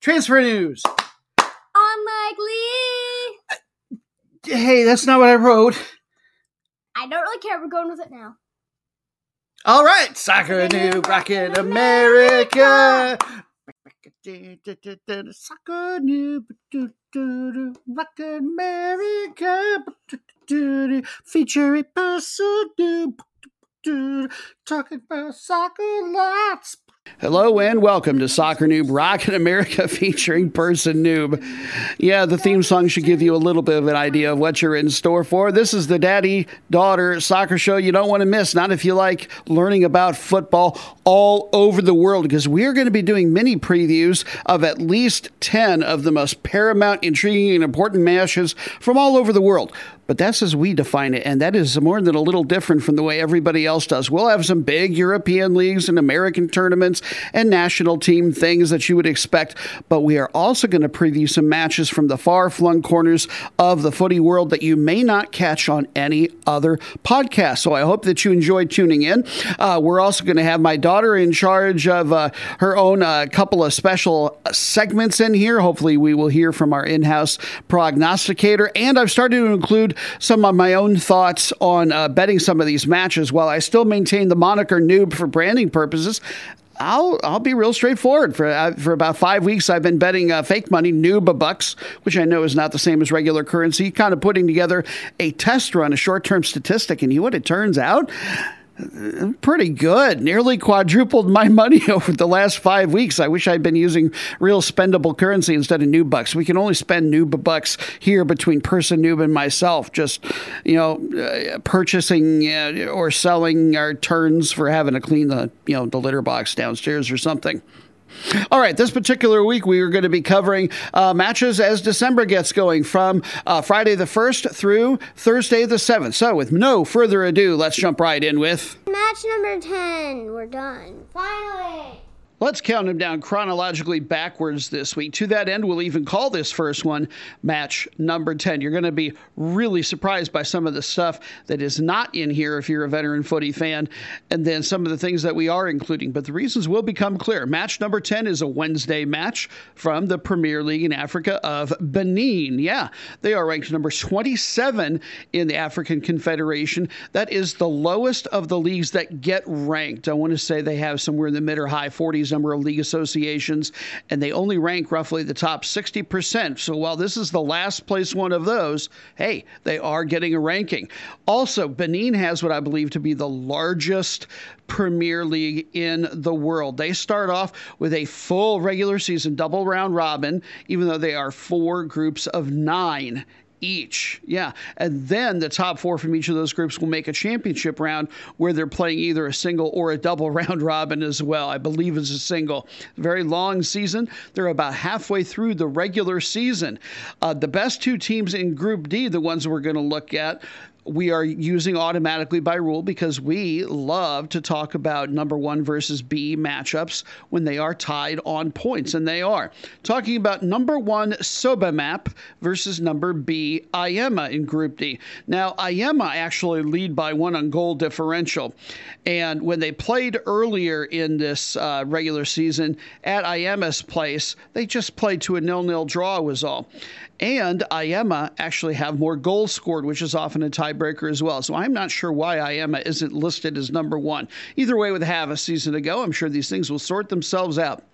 Transfer news. Unlikely. Hey, that's not what I wrote. I don't really care. We're going with it now. All right, soccer dude rocking America. Soccer dude rocking America. Featuring person dude talking about soccer lots. Hello and welcome to Soccer Noob Rockin' America featuring Person Noob. Yeah, the theme song should give you a little bit of an idea of what you're in store for. This is the daddy daughter soccer show you don't want to miss, not if you like learning about football all over the world, because we're going to be doing mini previews of at least 10 of the most paramount, intriguing, and important matches from all over the world but that's as we define it, and that is more than a little different from the way everybody else does. We'll have some big European leagues and American tournaments and national team things that you would expect, but we are also going to preview some matches from the far flung corners of the footy world that you may not catch on any other podcast. So I hope that you enjoyed tuning in. Uh, we're also going to have my daughter in charge of uh, her own uh, couple of special segments in here. Hopefully, we will hear from our in house prognosticator, and I've started to include some of my own thoughts on uh, betting some of these matches while I still maintain the moniker noob for branding purposes. I'll I'll be real straightforward. For uh, for about five weeks, I've been betting uh, fake money, noob bucks, which I know is not the same as regular currency. Kind of putting together a test run, a short term statistic, and you know what it turns out pretty good. Nearly quadrupled my money over the last five weeks. I wish I'd been using real spendable currency instead of noob bucks. We can only spend noob bucks here between person noob and myself. Just you know, uh, purchasing uh, or selling our turns for having to clean the you know the litter box downstairs or something. All right, this particular week we are going to be covering uh, matches as December gets going from uh, Friday the 1st through Thursday the 7th. So, with no further ado, let's jump right in with Match number 10. We're done. Finally. Let's count them down chronologically backwards this week. To that end, we'll even call this first one match number 10. You're going to be really surprised by some of the stuff that is not in here if you're a veteran footy fan, and then some of the things that we are including. But the reasons will become clear. Match number 10 is a Wednesday match from the Premier League in Africa of Benin. Yeah, they are ranked number 27 in the African Confederation. That is the lowest of the leagues that get ranked. I want to say they have somewhere in the mid or high 40s number of league associations, and they only rank roughly the top 60%. So while this is the last place one of those, hey, they are getting a ranking. Also, Benin has what I believe to be the largest Premier League in the world. They start off with a full regular season double round robin, even though they are four groups of nine each. Yeah. And then the top four from each of those groups will make a championship round where they're playing either a single or a double round robin as well. I believe it's a single. Very long season. They're about halfway through the regular season. Uh, the best two teams in Group D, the ones we're going to look at, we are using automatically by rule because we love to talk about number one versus B matchups when they are tied on points, and they are. Talking about number one Sobemap versus number B Ayema in Group D. Now, Ayema actually lead by one on goal differential, and when they played earlier in this uh, regular season at Ayema's place, they just played to a nil-nil draw was all. And Ayema actually have more goals scored, which is often a tiebreaker as well. So I'm not sure why Ayema isn't listed as number one. Either way, with half a season to go, I'm sure these things will sort themselves out.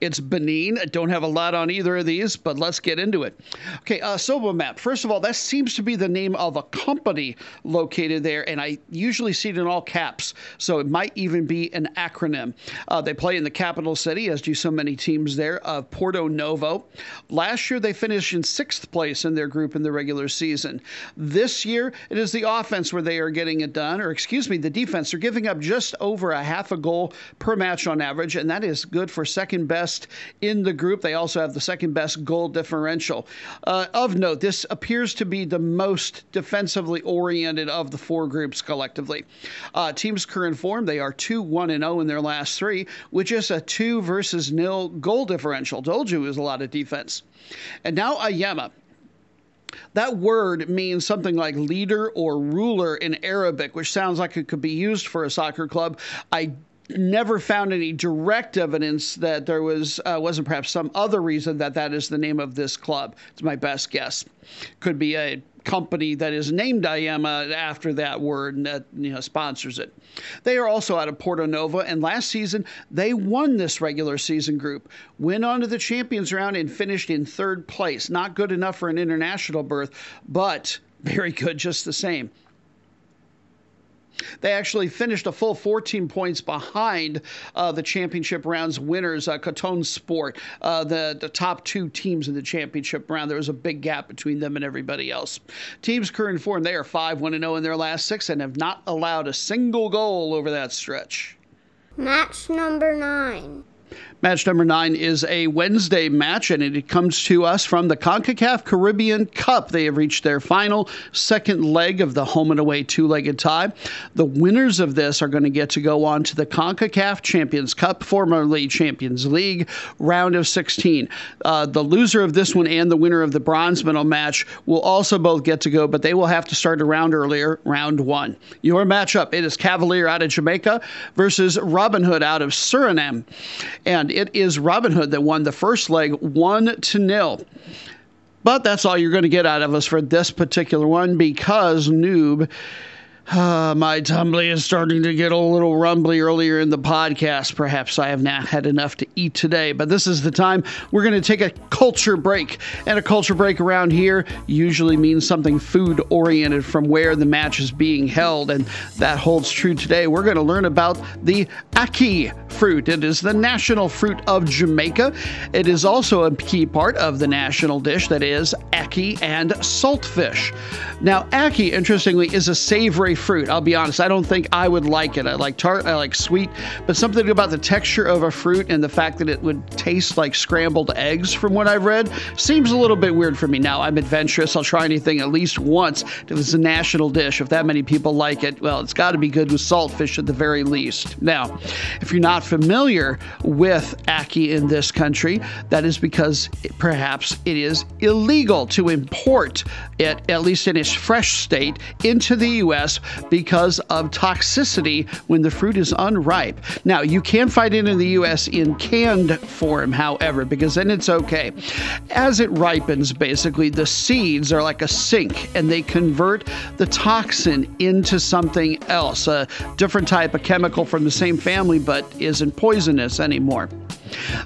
It's Benin. I don't have a lot on either of these, but let's get into it. Okay, uh, Sobemap. First of all, that seems to be the name of a company located there, and I usually see it in all caps, so it might even be an acronym. Uh, they play in the capital city, as do so many teams there, of Porto Novo. Last year, they finished in sixth place in their group in the regular season. This year, it is the offense where they are getting it done, or excuse me, the defense. They're giving up just over a half a goal per match on average, and that is good for second best best in the group. They also have the second best goal differential. Uh, of note, this appears to be the most defensively oriented of the four groups collectively. Uh, teams current form, they are 2 1 and 0 in their last three, which is a 2 versus nil goal differential. Told you it was a lot of defense. And now Ayema. That word means something like leader or ruler in Arabic, which sounds like it could be used for a soccer club. I never found any direct evidence that there was uh, wasn't perhaps some other reason that that is the name of this club. It's my best guess. Could be a company that is named Ayema after that word and that you know sponsors it. They are also out of Porto Novo, and last season they won this regular season group, went on to the Champions round, and finished in third place. Not good enough for an international berth, but very good just the same. They actually finished a full 14 points behind uh, the championship round's winners, uh, Coton Sport, uh, the, the top two teams in the championship round. There was a big gap between them and everybody else. Teams current form, they are 5 1 0 in their last six and have not allowed a single goal over that stretch. Match number nine. Match number nine is a Wednesday match, and it comes to us from the CONCACAF Caribbean Cup. They have reached their final second leg of the home and away two legged tie. The winners of this are going to get to go on to the CONCACAF Champions Cup, formerly Champions League, round of 16. Uh, the loser of this one and the winner of the bronze medal match will also both get to go, but they will have to start a round earlier, round one. Your matchup it is Cavalier out of Jamaica versus Robin Hood out of Suriname. And it is Robin Hood that won the first leg one to nil. But that's all you're going to get out of us for this particular one because Noob uh, my tumbly is starting to get a little rumbly earlier in the podcast. Perhaps I have not had enough to eat today, but this is the time we're going to take a culture break. And a culture break around here usually means something food oriented from where the match is being held, and that holds true today. We're going to learn about the ackee fruit. It is the national fruit of Jamaica. It is also a key part of the national dish that is ackee and saltfish. Now, ackee, interestingly, is a savory fruit. I'll be honest, I don't think I would like it. I like tart, I like sweet, but something about the texture of a fruit and the fact that it would taste like scrambled eggs, from what I've read, seems a little bit weird for me. Now, I'm adventurous. I'll try anything at least once if it's a national dish. If that many people like it, well, it's got to be good with saltfish at the very least. Now, if you're not familiar with ackee in this country, that is because it, perhaps it is illegal to import it, at least in its fresh state into the U.S. because of toxicity when the fruit is unripe. Now, you can find it in the U.S. in canned form, however, because then it's okay. As it ripens, basically, the seeds are like a sink and they convert the toxin into something else, a different type of chemical from the same family but isn't poisonous anymore.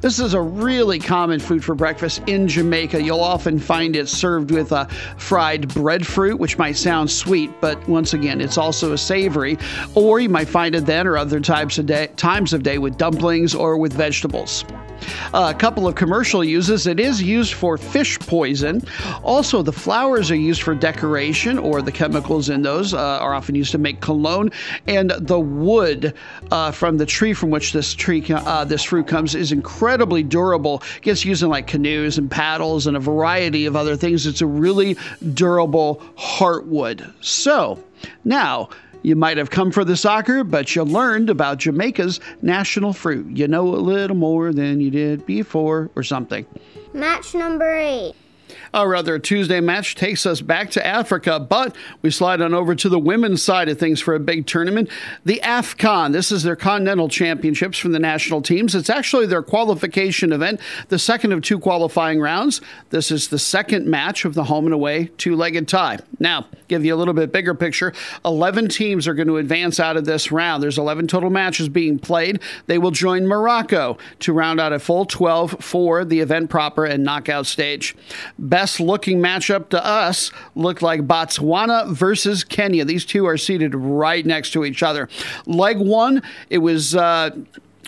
This is a really common food for breakfast in Jamaica. You'll often find it served with a fried breadfruit, which might sound sweet, but once again, it's also a savory. Or you might find it then or other types of day, times of day with dumplings or with vegetables. A couple of commercial uses. It is used for fish poison. Also, the flowers are used for decoration, or the chemicals in those uh, are often used to make cologne. And the wood uh, from the tree from which this tree, uh, this fruit comes, is incredibly durable. It gets used in like canoes and paddles and a variety of other things. It's a really durable heartwood. So now you might have come for the soccer, but you learned about Jamaica's national fruit. You know a little more than you did before, or something. Match number eight. Our other Tuesday match takes us back to Africa, but we slide on over to the women's side of things for a big tournament. The AFCON. This is their continental championships from the national teams. It's actually their qualification event, the second of two qualifying rounds. This is the second match of the home and away two legged tie. Now, give you a little bit bigger picture 11 teams are going to advance out of this round. There's 11 total matches being played. They will join Morocco to round out a full 12 for the event proper and knockout stage. Best looking matchup to us looked like Botswana versus Kenya. These two are seated right next to each other. Leg one, it was uh,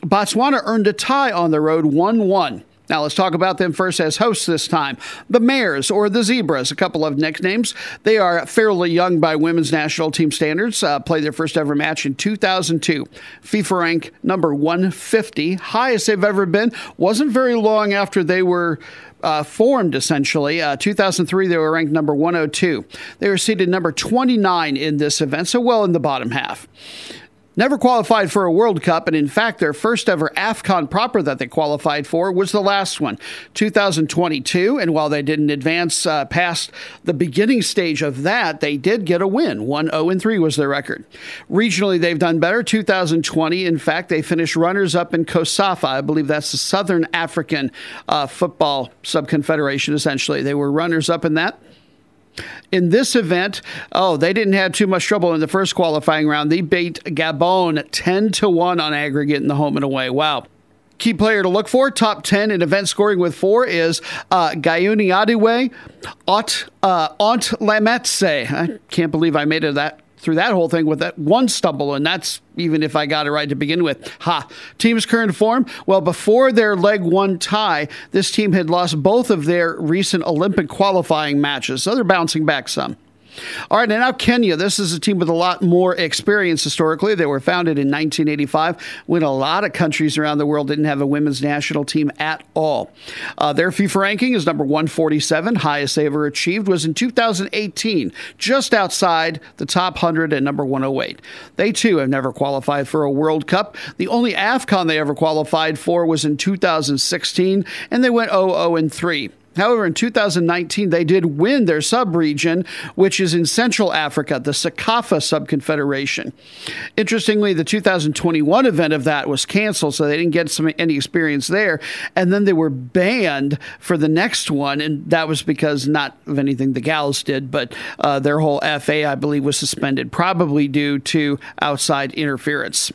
Botswana earned a tie on the road 1 1. Now let's talk about them first as hosts this time. The Mares or the Zebras, a couple of nicknames. They are fairly young by women's national team standards. Uh, played their first ever match in 2002. FIFA rank number 150, highest they've ever been. Wasn't very long after they were uh, formed, essentially. Uh, 2003, they were ranked number 102. They were seated number 29 in this event, so well in the bottom half. Never qualified for a World Cup, and in fact, their first ever AFCON proper that they qualified for was the last one, 2022. And while they didn't advance uh, past the beginning stage of that, they did get a win. 1 0 3 was their record. Regionally, they've done better. 2020, in fact, they finished runners up in COSAFA. I believe that's the Southern African uh, Football Subconfederation, essentially. They were runners up in that. In this event, oh, they didn't have too much trouble in the first qualifying round. They beat Gabon 10 to 1 on aggregate in the home and away. Wow. Key player to look for, top 10 in event scoring with four, is uh, Gayuni Adiwe, Ot, uh, Ont Lametse. I can't believe I made it that through that whole thing with that one stumble, and that's even if I got it right to begin with. Ha! Team's current form? Well, before their leg one tie, this team had lost both of their recent Olympic qualifying matches, so they're bouncing back some. All right, and now Kenya. This is a team with a lot more experience historically. They were founded in 1985 when a lot of countries around the world didn't have a women's national team at all. Uh, their FIFA ranking is number 147. Highest they ever achieved was in 2018, just outside the top 100 and number 108. They too have never qualified for a World Cup. The only AFCON they ever qualified for was in 2016, and they went 0 0 3. However, in 2019, they did win their sub-region, which is in Central Africa, the CECAFA Subconfederation. Interestingly, the 2021 event of that was canceled, so they didn't get some, any experience there. And then they were banned for the next one, and that was because not of anything the gals did, but uh, their whole FA, I believe, was suspended, probably due to outside interference.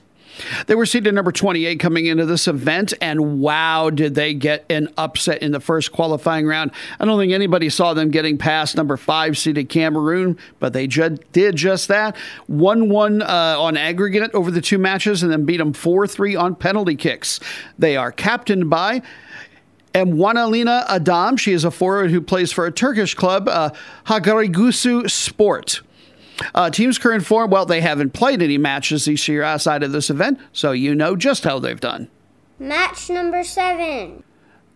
They were seeded number 28 coming into this event, and wow, did they get an upset in the first qualifying round. I don't think anybody saw them getting past number five seeded Cameroon, but they ju- did just that. 1 1 uh, on aggregate over the two matches, and then beat them 4 3 on penalty kicks. They are captained by. Emwanalina Adam. She is a forward who plays for a Turkish club, uh, Hakkarigücü Sport. Uh, team's current form, well, they haven't played any matches this year outside of this event, so you know just how they've done. Match number seven.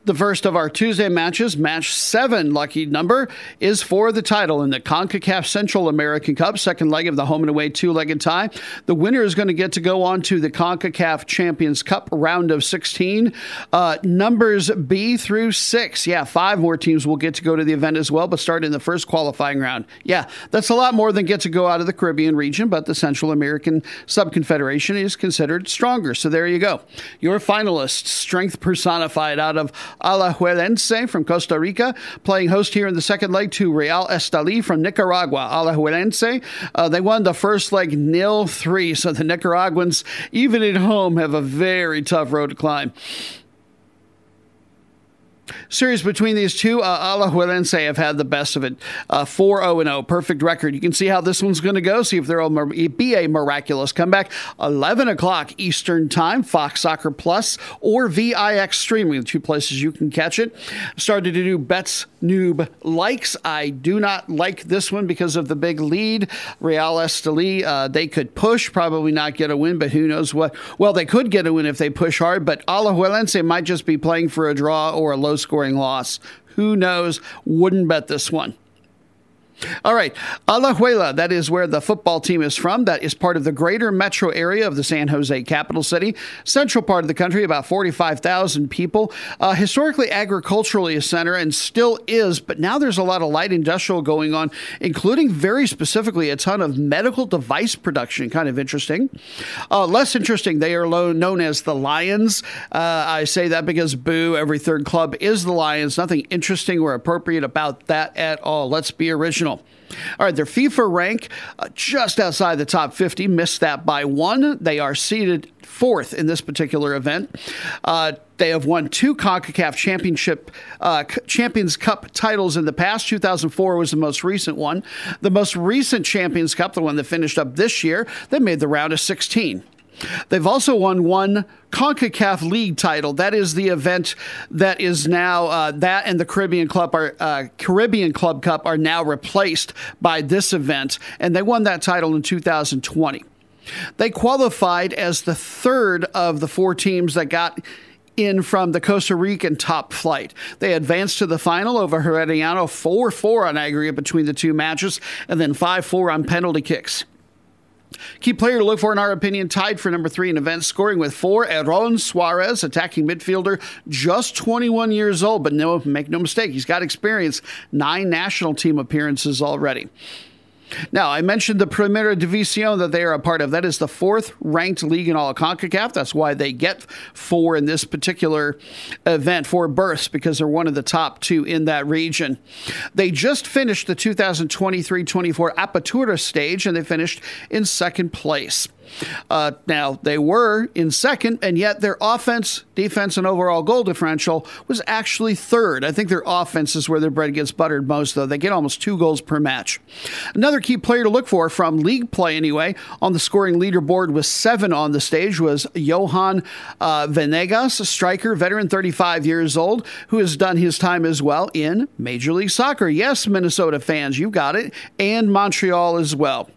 The first of our Tuesday matches, match seven, lucky number, is for the title in the CONCACAF Central American Cup, second leg of the home and away two legged tie. The winner is going to get to go on to the CONCACAF Champions Cup round of 16. Uh, numbers B through six. Yeah, five more teams will get to go to the event as well, but start in the first qualifying round. Yeah, that's a lot more than get to go out of the Caribbean region, but the Central American Subconfederation is considered stronger. So there you go. Your finalists, strength personified out of Alajuelense from Costa Rica, playing host here in the second leg to Real Esteli from Nicaragua. Alajuelense, uh, they won the first leg nil 3, so the Nicaraguans, even at home, have a very tough road to climb. Series between these two, uh, Alajuelense have had the best of it. Uh, 4 0 0, perfect record. You can see how this one's going to go. See if there'll be a miraculous comeback. 11 o'clock Eastern Time, Fox Soccer Plus or VIX streaming, the two places you can catch it. Started to do bets noob likes. I do not like this one because of the big lead. Real Esteli, uh, they could push, probably not get a win, but who knows what. Well, they could get a win if they push hard, but Alajuelense might just be playing for a draw or a low scoring loss. Who knows? Wouldn't bet this one. All right. Alajuela, that is where the football team is from. That is part of the greater metro area of the San Jose capital city. Central part of the country, about 45,000 people. Uh, historically, agriculturally a center and still is, but now there's a lot of light industrial going on, including very specifically a ton of medical device production. Kind of interesting. Uh, less interesting, they are known as the Lions. Uh, I say that because, boo, every third club is the Lions. Nothing interesting or appropriate about that at all. Let's be original. All right, their FIFA rank uh, just outside the top 50, missed that by one. They are seated fourth in this particular event. Uh, they have won two CONCACAF championship uh, Champions Cup titles in the past. 2004 was the most recent one. The most recent Champions Cup, the one that finished up this year, they made the round of 16. They've also won one CONCACAF League title. That is the event that is now uh, that and the Caribbean Club are uh, Caribbean Club Cup are now replaced by this event, and they won that title in 2020. They qualified as the third of the four teams that got in from the Costa Rican top flight. They advanced to the final over Herediano 4 4 on aggregate between the two matches, and then 5 4 on penalty kicks. Key player to look for, in our opinion, tied for number three in events, scoring with four. Aaron Suarez, attacking midfielder, just 21 years old, but no, make no mistake, he's got experience. Nine national team appearances already. Now, I mentioned the Primera División that they are a part of. That is the fourth ranked league in all of CONCACAF. That's why they get four in this particular event, four berths, because they're one of the top two in that region. They just finished the 2023 24 Apertura stage and they finished in second place. Uh, now, they were in second, and yet their offense, defense, and overall goal differential was actually third. I think their offense is where their bread gets buttered most, though. They get almost two goals per match. Another key player to look for from league play, anyway, on the scoring leaderboard with seven on the stage was Johan uh, Venegas, a striker, veteran, 35 years old, who has done his time as well in Major League Soccer. Yes, Minnesota fans, you got it, and Montreal as well.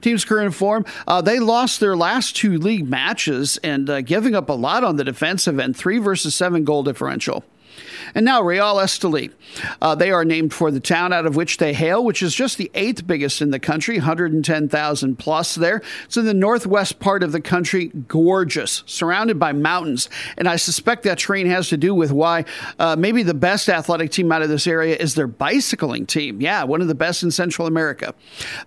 Team's current form, uh, they lost their last two league matches and uh, giving up a lot on the defensive end, three versus seven goal differential. And now Real Esteli. Uh, they are named for the town out of which they hail, which is just the eighth biggest in the country, 110,000 plus there. It's in the northwest part of the country, gorgeous, surrounded by mountains. And I suspect that terrain has to do with why uh, maybe the best athletic team out of this area is their bicycling team. Yeah, one of the best in Central America.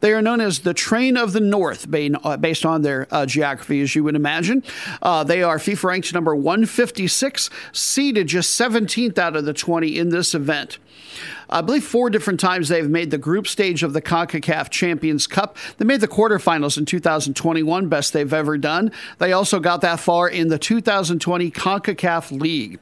They are known as the Train of the North, uh, based on their uh, geography, as you would imagine. Uh, they are FIFA ranked number 156, seeded just 17th out of the 20 in this event. I believe four different times they've made the group stage of the CONCACAF Champions Cup. They made the quarterfinals in 2021, best they've ever done. They also got that far in the 2020 CONCACAF League.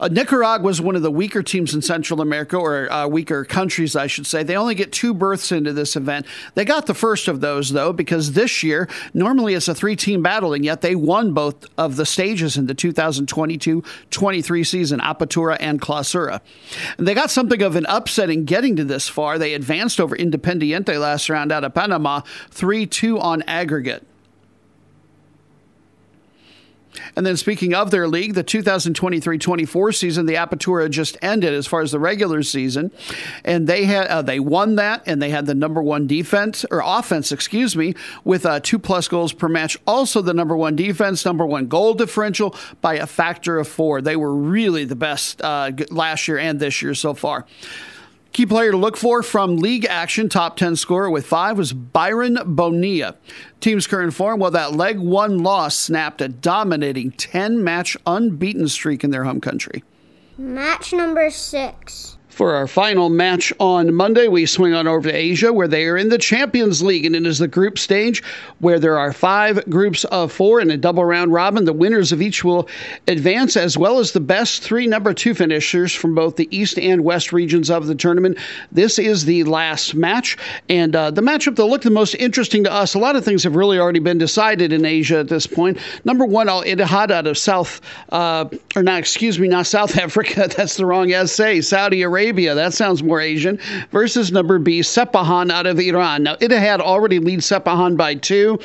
Uh, Nicaragua was one of the weaker teams in Central America, or uh, weaker countries, I should say. They only get two berths into this event. They got the first of those, though, because this year, normally it's a three team battle, and yet they won both of the stages in the 2022 23 season, Apertura and Clausura. And they got something of an upset in getting to this far. They advanced over Independiente last round out of Panama, 3 2 on aggregate. And then speaking of their league, the 2023-24 season, the Apertura just ended as far as the regular season, and they had uh, they won that, and they had the number one defense or offense, excuse me, with uh, two plus goals per match. Also, the number one defense, number one goal differential by a factor of four. They were really the best uh, last year and this year so far. Key player to look for from league action, top 10 scorer with five was Byron Bonilla. Team's current form, well, that leg one loss snapped a dominating 10 match unbeaten streak in their home country. Match number six. For our final match on Monday, we swing on over to Asia, where they are in the Champions League, and it is the group stage where there are five groups of four in a double round robin. The winners of each will advance, as well as the best three number two finishers from both the East and West regions of the tournament. This is the last match, and uh, the matchup that looked the most interesting to us. A lot of things have really already been decided in Asia at this point. Number one, Al Ittihad out of South, uh, or not, excuse me, not South Africa. That's the wrong essay. Saudi Arabia. Arabia. That sounds more Asian. Versus number B, Sepahan out of Iran. Now, it had already lead Sepahan by two.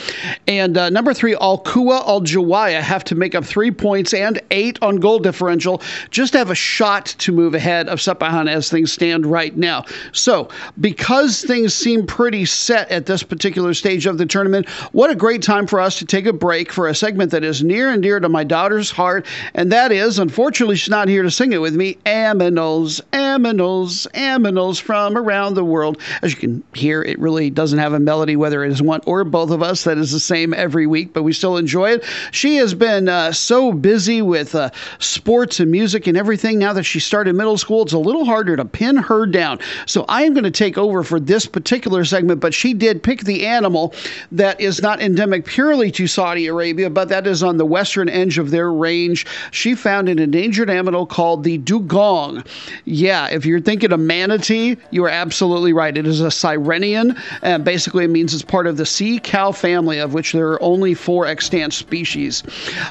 And uh, number three, Al Quwa Al Jawaya have to make up three points and eight on goal differential just have a shot to move ahead of Sepahan as things stand right now. So, because things seem pretty set at this particular stage of the tournament, what a great time for us to take a break for a segment that is near and dear to my daughter's heart. And that is, unfortunately, she's not here to sing it with me, Aminals. Aminals aminals, aminals from around the world. As you can hear, it really doesn't have a melody, whether it is one or both of us. That is the same every week, but we still enjoy it. She has been uh, so busy with uh, sports and music and everything now that she started middle school. It's a little harder to pin her down. So I am going to take over for this particular segment, but she did pick the animal that is not endemic purely to Saudi Arabia, but that is on the western edge of their range. She found an endangered animal called the dugong. Yeah, if you're thinking a manatee, you are absolutely right. It is a sirenian, and basically it means it's part of the sea cow family, of which there are only four extant species.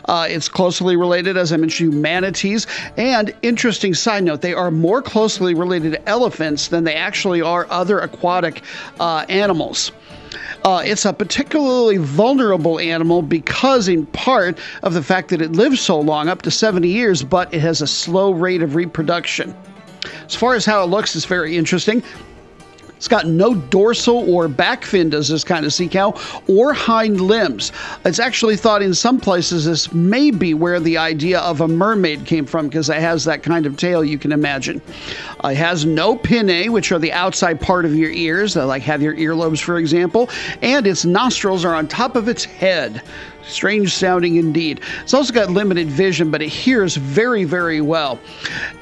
Uh, it's closely related, as I mentioned, to manatees. And interesting side note, they are more closely related to elephants than they actually are other aquatic uh, animals. Uh, it's a particularly vulnerable animal because, in part, of the fact that it lives so long, up to 70 years, but it has a slow rate of reproduction. As far as how it looks, it's very interesting. It's got no dorsal or back fin, does this kind of sea cow, or hind limbs. It's actually thought in some places this may be where the idea of a mermaid came from because it has that kind of tail you can imagine. Uh, it has no pinnae, which are the outside part of your ears, like have your earlobes, for example, and its nostrils are on top of its head. Strange sounding indeed. It's also got limited vision, but it hears very, very well.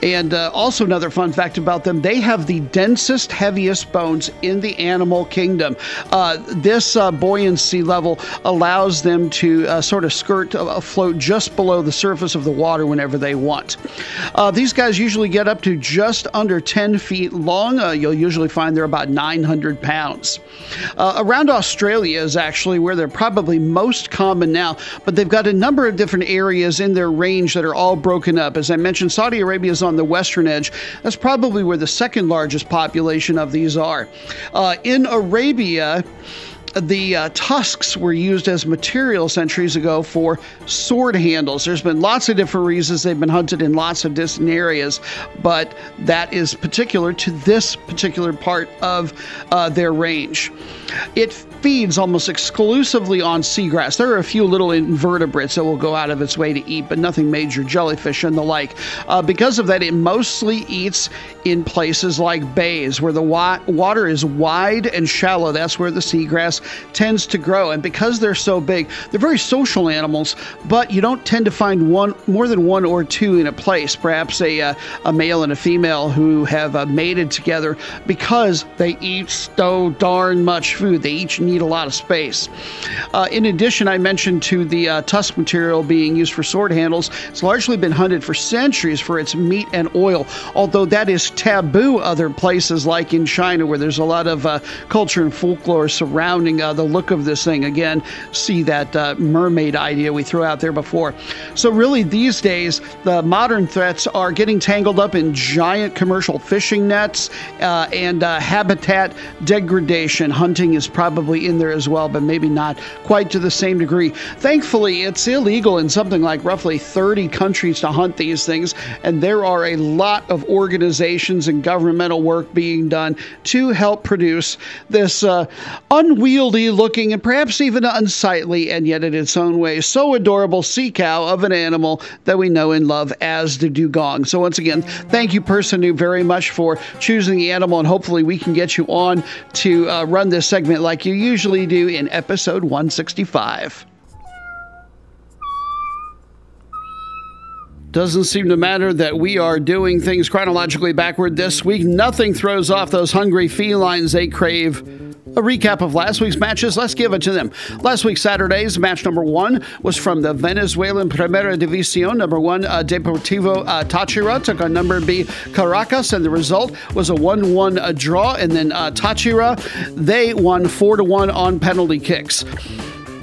And uh, also, another fun fact about them they have the densest, heaviest bones in the animal kingdom. Uh, this uh, buoyancy level allows them to uh, sort of skirt, uh, float just below the surface of the water whenever they want. Uh, these guys usually get up to just under 10 feet long. you'll usually find they're about 900 pounds. around Australia is actually where they're probably most common now, but they've got a number of different areas in their range that are all broken up. As I mentioned, Saudi Arabia is on the western edge. That's probably where the second largest population of these are. Uh, in Arabia, the uh, tusks were used as material centuries ago for sword handles. There's been lots of different reasons they've been hunted in lots of distant areas, but that is particular to this particular part of uh, their range. It feeds almost exclusively on seagrass. There are a few little invertebrates that will go out of its way to eat, but nothing major, jellyfish and the like. Uh, because of that, it mostly eats in places like bays where the wa- water is wide and shallow. That's where the seagrass tends to grow. And because they're so big, they're very social animals, but you don't tend to find one more than one or two in a place. Perhaps a, uh, a male and a female who have uh, mated together because they eat so darn much food. They each need a lot of space. Uh, in addition, I mentioned to the uh, tusk material being used for sword handles. It's largely been hunted for centuries for its meat and oil, although that is taboo other places like in China where there's a lot of uh, culture and folklore surrounding uh, the look of this thing. Again, see that uh, mermaid idea we threw out there before. So, really, these days, the modern threats are getting tangled up in giant commercial fishing nets uh, and uh, habitat degradation. Hunting is probably in there as well, but maybe not quite to the same degree. Thankfully, it's illegal in something like roughly 30 countries to hunt these things, and there are a lot of organizations and governmental work being done to help produce this uh, unwieldy unwieldy looking and perhaps even unsightly, and yet in its own way, so adorable sea cow of an animal that we know and love as the dugong. So, once again, thank you, Person Noob, very much for choosing the animal, and hopefully, we can get you on to uh, run this segment like you usually do in episode 165. Doesn't seem to matter that we are doing things chronologically backward this week. Nothing throws off those hungry felines they crave a recap of last week's matches. Let's give it to them. Last week, Saturday's match number one was from the Venezuelan Primera División. Number one, uh, Deportivo uh, Táchira took on number B, Caracas, and the result was a 1 1 draw. And then uh, Táchira, they won 4 1 on penalty kicks.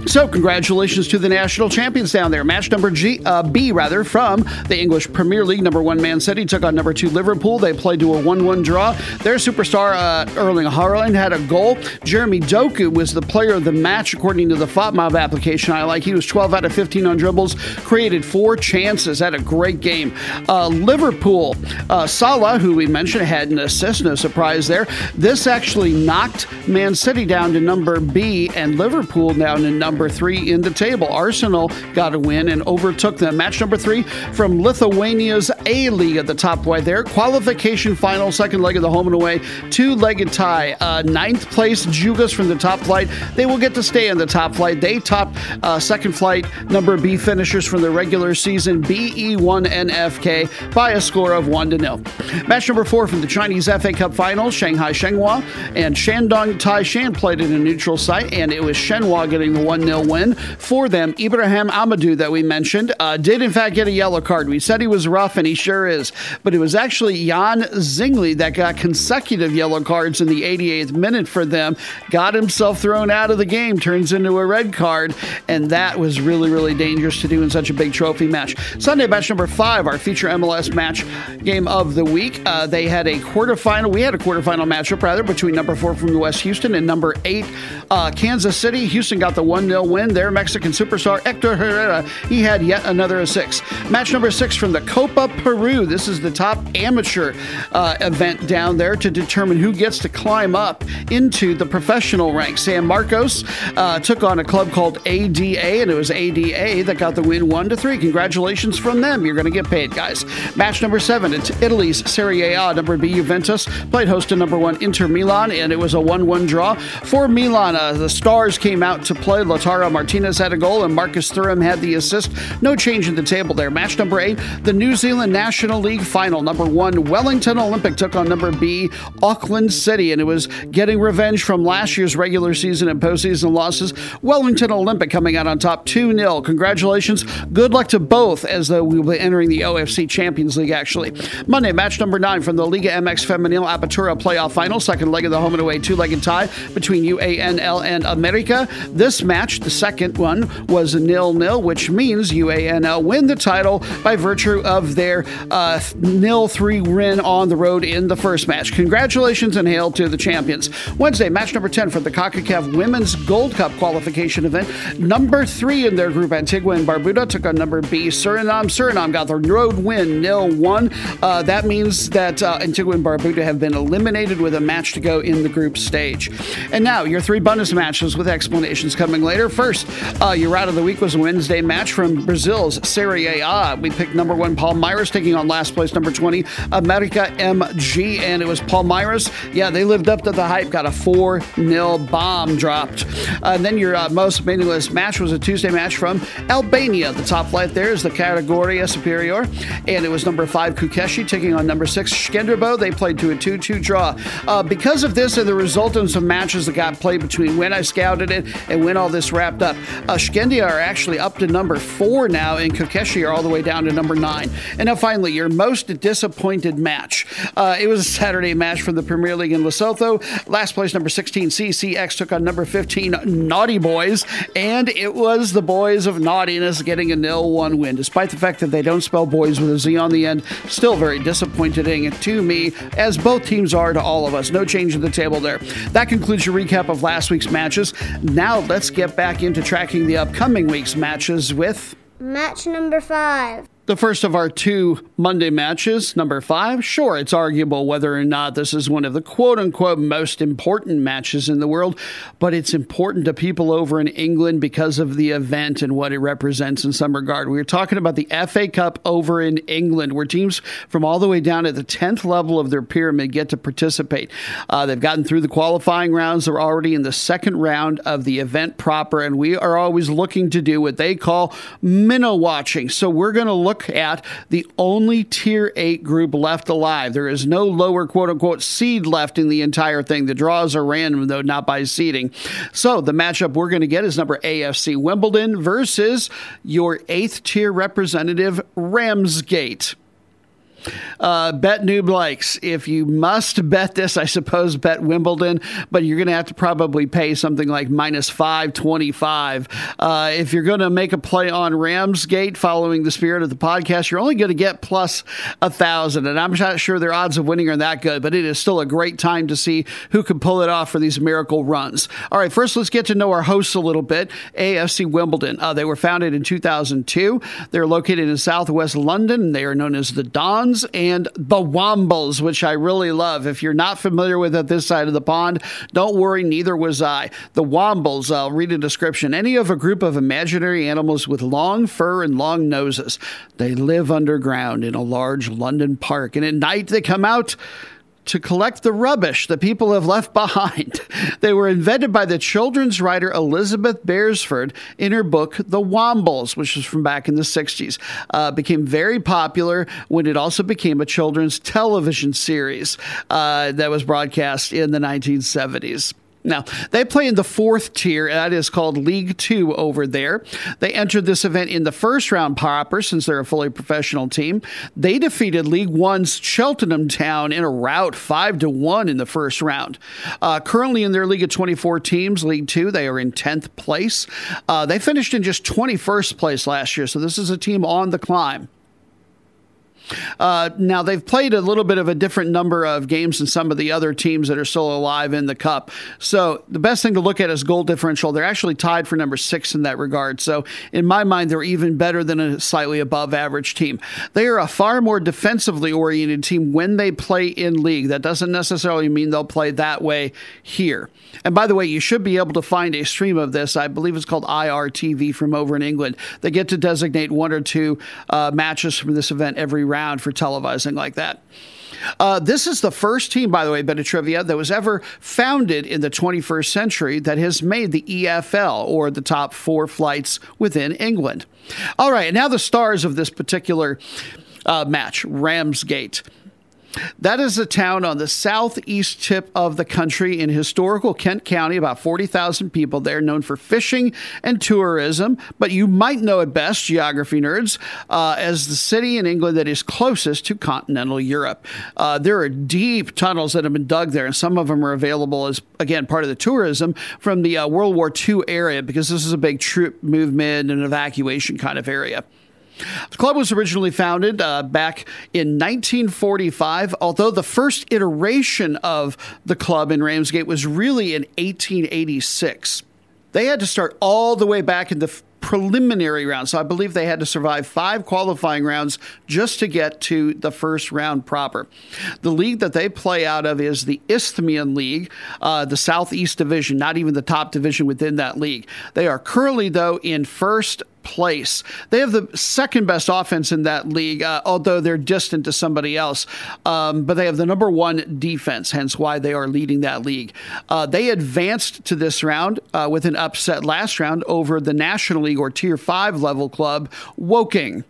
So, congratulations to the national champions down there. Match number G, uh, B, rather, from the English Premier League. Number one, Man City took on number two, Liverpool. They played to a 1 1 draw. Their superstar, uh, Erling Haaland, had a goal. Jeremy Doku was the player of the match, according to the FotMob application I like. He was 12 out of 15 on dribbles, created four chances, had a great game. Uh, Liverpool, uh, Salah, who we mentioned, had an assist, no surprise there. This actually knocked Man City down to number B and Liverpool down to number number three in the table. Arsenal got a win and overtook them. Match number three from Lithuania's A League at the top right there. Qualification final, second leg of the home and away, two legged tie. Uh, ninth place Džiugas from the top flight. They will get to stay in the top flight. They topped uh, second flight number B finishers from the regular season BE1NFK by a score of 1 to 0. Match number four from the Chinese FA Cup final, Shanghai Shenhua and Shandong Taishan played in a neutral site, and it was Shenhua getting the 1 1 0 win for them. Ibrahim Amadou, that we mentioned, uh, did in fact get a yellow card. We said he was rough, and he sure is. But it was actually Jan Zingli that got consecutive yellow cards in the 88th minute for them, got himself thrown out of the game, turns into a red card, and that was really, really dangerous to do in such a big trophy match. Sunday match number five, our feature MLS match game of the week. Uh, they had a quarterfinal. We had a quarterfinal matchup rather between number four from the West Houston and number eight uh, Kansas City. Houston got the 1 0 win. Their Mexican superstar Hector Herrera, he had yet another six. Match number six from the Copa Peru. This is the top amateur uh, event down there to determine who gets to climb up into the professional ranks. San Marcos uh, took on a club called ADA, and it was ADA that got the win one to three. Congratulations from them. You're going to get paid, guys. Match number seven, it's Italy's Serie A. Number B Juventus played host to number one Inter Milan, and it was a 1 1 draw. For Milan, uh, the Stars came out to play. Lautaro Martinez had a goal, and Marcus Thuram had the assist. No change in the table there. Match number eight, the New Zealand National League final. Number one, Wellington Olympic took on number B, Auckland City, and it was getting revenge from last year's regular season and postseason losses. Wellington Olympic coming out on top 2 0. Congratulations. Good luck to both as though we will be entering the OFC Champions League, actually. Monday, match number nine from the Liga MX Femenil Apertura playoff final, second leg of the home and away two legged tie between UANL and America. This match, the second one, was a nil nil, which means UANL win the title by virtue of their uh, nil three win on the road in the first match. Congratulations and hail to the champions. Wednesday, match number 10 for the CONCACAF Women's Gold Cup qualification event. Number three in their group, Antigua and Barbuda, took on number B, Suriname. Suriname got the road win, nil 1. Uh, that means that uh, Antigua and Barbuda have been eliminated with a match to go in the group stage. And now, your three bonus matches with explanations coming later. First, uh, your route of the week was a Wednesday match from Brazil's Serie A. We picked number one Palmeiras taking on last place number 20 America MG, and it was Palmeiras. Yeah, they lived up to the hype, got a 4 0 bomb dropped. Uh, and then your uh, most meaningless match was a Tuesday match from Albania. The top flight there is the Categoria Superior, and it was number five Kukreshi taking on number six Skenderbo. They played to a 2 2 draw. Uh, because of this and the result of some matches that got played between when I scouted it and when all this wrapped up, uh, Skendia are actually up to number four now, and Kukreshi are all the way down to number nine. And now finally, your most disappointed match. Uh, it was a Saturday match from the Premier League in Lesotho. Last place, number 16 CCX took on number 15 Naughty Boys, and it was the boys of naughtiness getting a nil one win. Despite the fact that they don't spell boys with a Z on the end, still very disappointing to me, as both teams are to all of us. No change in the table there. That concludes your recap of last week's matches. Now let's get back into tracking the upcoming week's matches with Match number five. The first of our two Monday matches, number five. Sure, it's arguable whether or not this is one of the quote unquote most important matches in the world, but it's important to people over in England because of the event and what it represents in some regard. We are talking about the FA Cup over in England, where teams from all the way down at the 10th level of their pyramid get to participate. Uh, they've gotten through the qualifying rounds, they're already in the second round of the event proper, and we are always looking to do what they call minnow watching. So we're going to look at the only tier 8 group left alive. There is no lower quote unquote seed left in the entire thing. The draws are random, though, not by seeding. So the matchup we're going to get is number AFC Wimbledon versus your eighth tier representative, Ramsgate. Uh, bet noob likes. If you must bet this, I suppose bet Wimbledon, but you're going to have to probably pay something like minus 525. Uh, if you're going to make a play on Ramsgate following the spirit of the podcast, you're only going to get plus a thousand. And I'm not sure their odds of winning are that good, but it is still a great time to see who can pull it off for these miracle runs. All right, first let's get to know our hosts a little bit. AFC Wimbledon. Uh, they were founded in 2002. They're located in southwest London. They are known as the Dons and the Wombles, which I really love. If you're not familiar with it this side of the pond, don't worry, neither was I. The Wombles, I'll read a description. Any of a group of imaginary animals with long fur and long noses. They live underground in a large London park, and at night they come out to collect the rubbish that people have left behind. They were invented by the children's writer Elizabeth Beresford in her book The Wombles, which was from back in the 60s. Uh, became very popular when it also became a children's television series uh, that was broadcast in the 1970s. Now, they play in the fourth tier, that is called League Two over there. They entered this event in the first round proper since they're a fully professional team. They defeated League One's Cheltenham Town in a rout, 5 to 1 in the first round. Uh, currently in their league of 24 teams, League Two, they are in 10th place. Uh, they finished in just 21st place last year, so this is a team on the climb. Uh, now, they've played a little bit of a different number of games than some of the other teams that are still alive in the Cup. So, the best thing to look at is goal differential. They're actually tied for number six in that regard. So, in my mind, they're even better than a slightly above average team. They are a far more defensively oriented team when they play in league. That doesn't necessarily mean they'll play that way here. And by the way, you should be able to find a stream of this. I believe it's called IRTV from over in England. They get to designate one or two uh, matches from this event every round for televising like that. Uh, this is the first team, by the way, bit of trivia, that was ever founded in the 21st century that has made the EFL, or the top four flights within England. All right, and now the stars of this particular uh, match Ramsgate. That is a town on the southeast tip of the country in historical Kent County, about 40,000 people there, known for fishing and tourism. But you might know it best, geography nerds, uh, as the city in England that is closest to continental Europe. Uh, there are deep tunnels that have been dug there, and some of them are available as, again, part of the tourism from the uh, World War II area because this is a big troop movement and evacuation kind of area. The club was originally founded uh, back in 1945, although the first iteration of the club in Ramsgate was really in 1886. They had to start all the way back in the preliminary round. So I believe they had to survive five qualifying rounds just to get to the first round proper. The league that they play out of is the Isthmian League, uh, the Southeast Division, not even the top division within that league. They are currently, though, in first place. They have the second best offense in that league, uh, although they're distant to somebody else. Um, but they have the number one defense, hence why they are leading that league. Uh, they advanced to this round uh, with an upset last round over the National League or Tier 5 level club, Woking.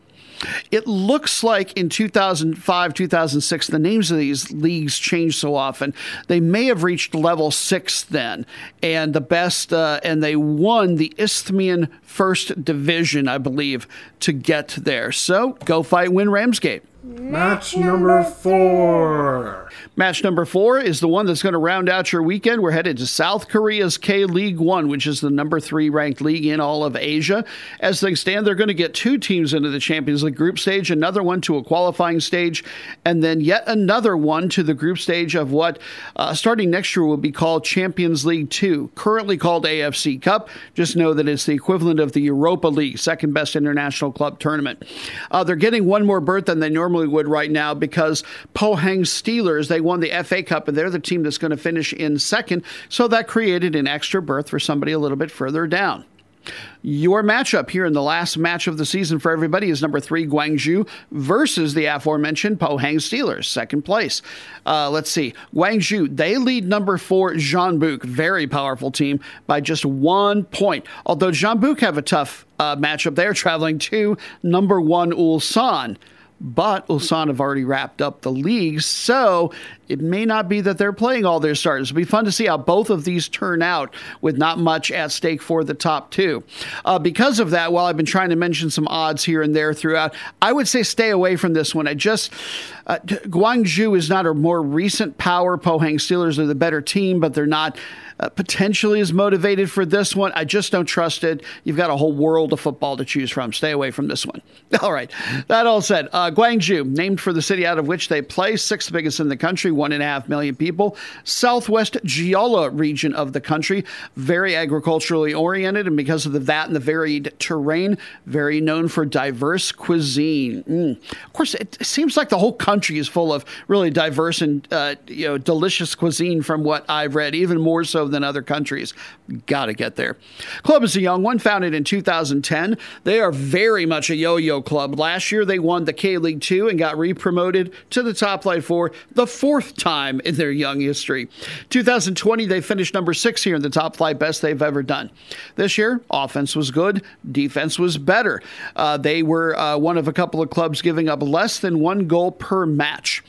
It looks like in 2005, 2006, the names of these leagues changed so often. They may have reached level six then, and the best, uh, and they won the Isthmian First Division, I believe, to get there. So go fight, win Ramsgate. Match number four. Match number four is the one that's going to round out your weekend. We're headed to South Korea's K League One, which is the number three ranked league in all of Asia. As things stand, they're going to get two teams into the Champions League group stage, another one to a qualifying stage, and then yet another one to the group stage of what uh, starting next year will be called Champions League Two, currently called AFC Cup. Just know that it's the equivalent of the Europa League, second best international club tournament. Uh, they're getting one more berth than they normally would right now because Pohang Steelers, they the FA Cup and they're the team that's going to finish in second. So that created an extra berth for somebody a little bit further down. Your matchup here in the last match of the season for everybody is number three Gwangju versus the aforementioned Pohang Steelers, second place. Uh, let's see. Gwangju they lead number four Jeonbuk, very powerful team, by just one point. Although Jeonbuk have a tough uh, matchup, they're traveling to number one Ulsan but Ulsan have already wrapped up the league, so it may not be that they're playing all their starters. It'll be fun to see how both of these turn out with not much at stake for the top two. Uh, because of that, while I've been trying to mention some odds here and there throughout, I would say stay away from this one. I just, uh, Gwangju is not a more recent power. Pohang Steelers are the better team, but they're not uh, potentially is motivated for this one. I just don't trust it. You've got a whole world of football to choose from. Stay away from this one. All right. That all said, uh, Gwangju, named for the city out of which they play, sixth biggest in the country, one and a half million people. Southwest Jeolla region of the country, very agriculturally oriented, and because of the, that and the varied terrain, very known for diverse cuisine. Mm. Of course, it seems like the whole country is full of really diverse and uh, you know delicious cuisine from what I've read, even more so than other countries. Got to get there. Club is a young one, founded in 2010. They are very much a yo-yo club. Last year they won the K League Two and got re-promoted to the top flight for the fourth time in their young history. 2020 they finished number six here in the top flight, best they've ever done. This year offense was good, defense was better. Uh, they were uh, one of a couple of clubs giving up less than one goal per match.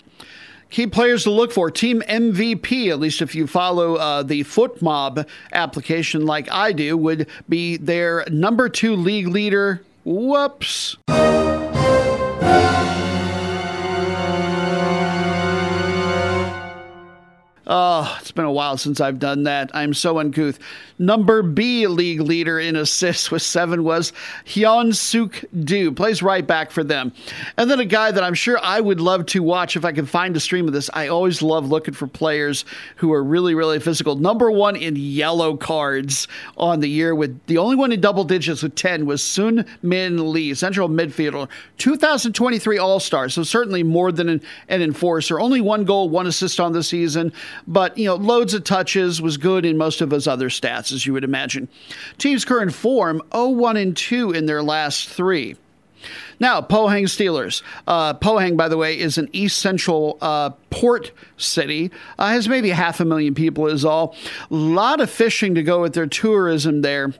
Key players to look for team MVP, at least if you follow uh, the FotMob application like I do, would be their number two league leader. Whoops. Oh, it's been a while since I've done that. I'm so uncouth. Number B league leader in assists with seven was Hyun Suk Do. Plays right back for them. And then a guy that I'm sure I would love to watch if I could find a stream of this. I always love looking for players who are really, really physical. Number one in yellow cards on the year with the only one in double digits with 10 was Sun Min Lee, central midfielder, 2023 All Star. So certainly more than an, an enforcer. Only one goal, one assist on the season but you know, loads of touches was good in most of his other stats, as you would imagine. Team's current form 0-1 and 2 in their last three. Now, Pohang Steelers. Uh, Pohang, by the way, is an east central uh, port city. Uh, has maybe half a million people, is all. A lot of fishing to go with their tourism there.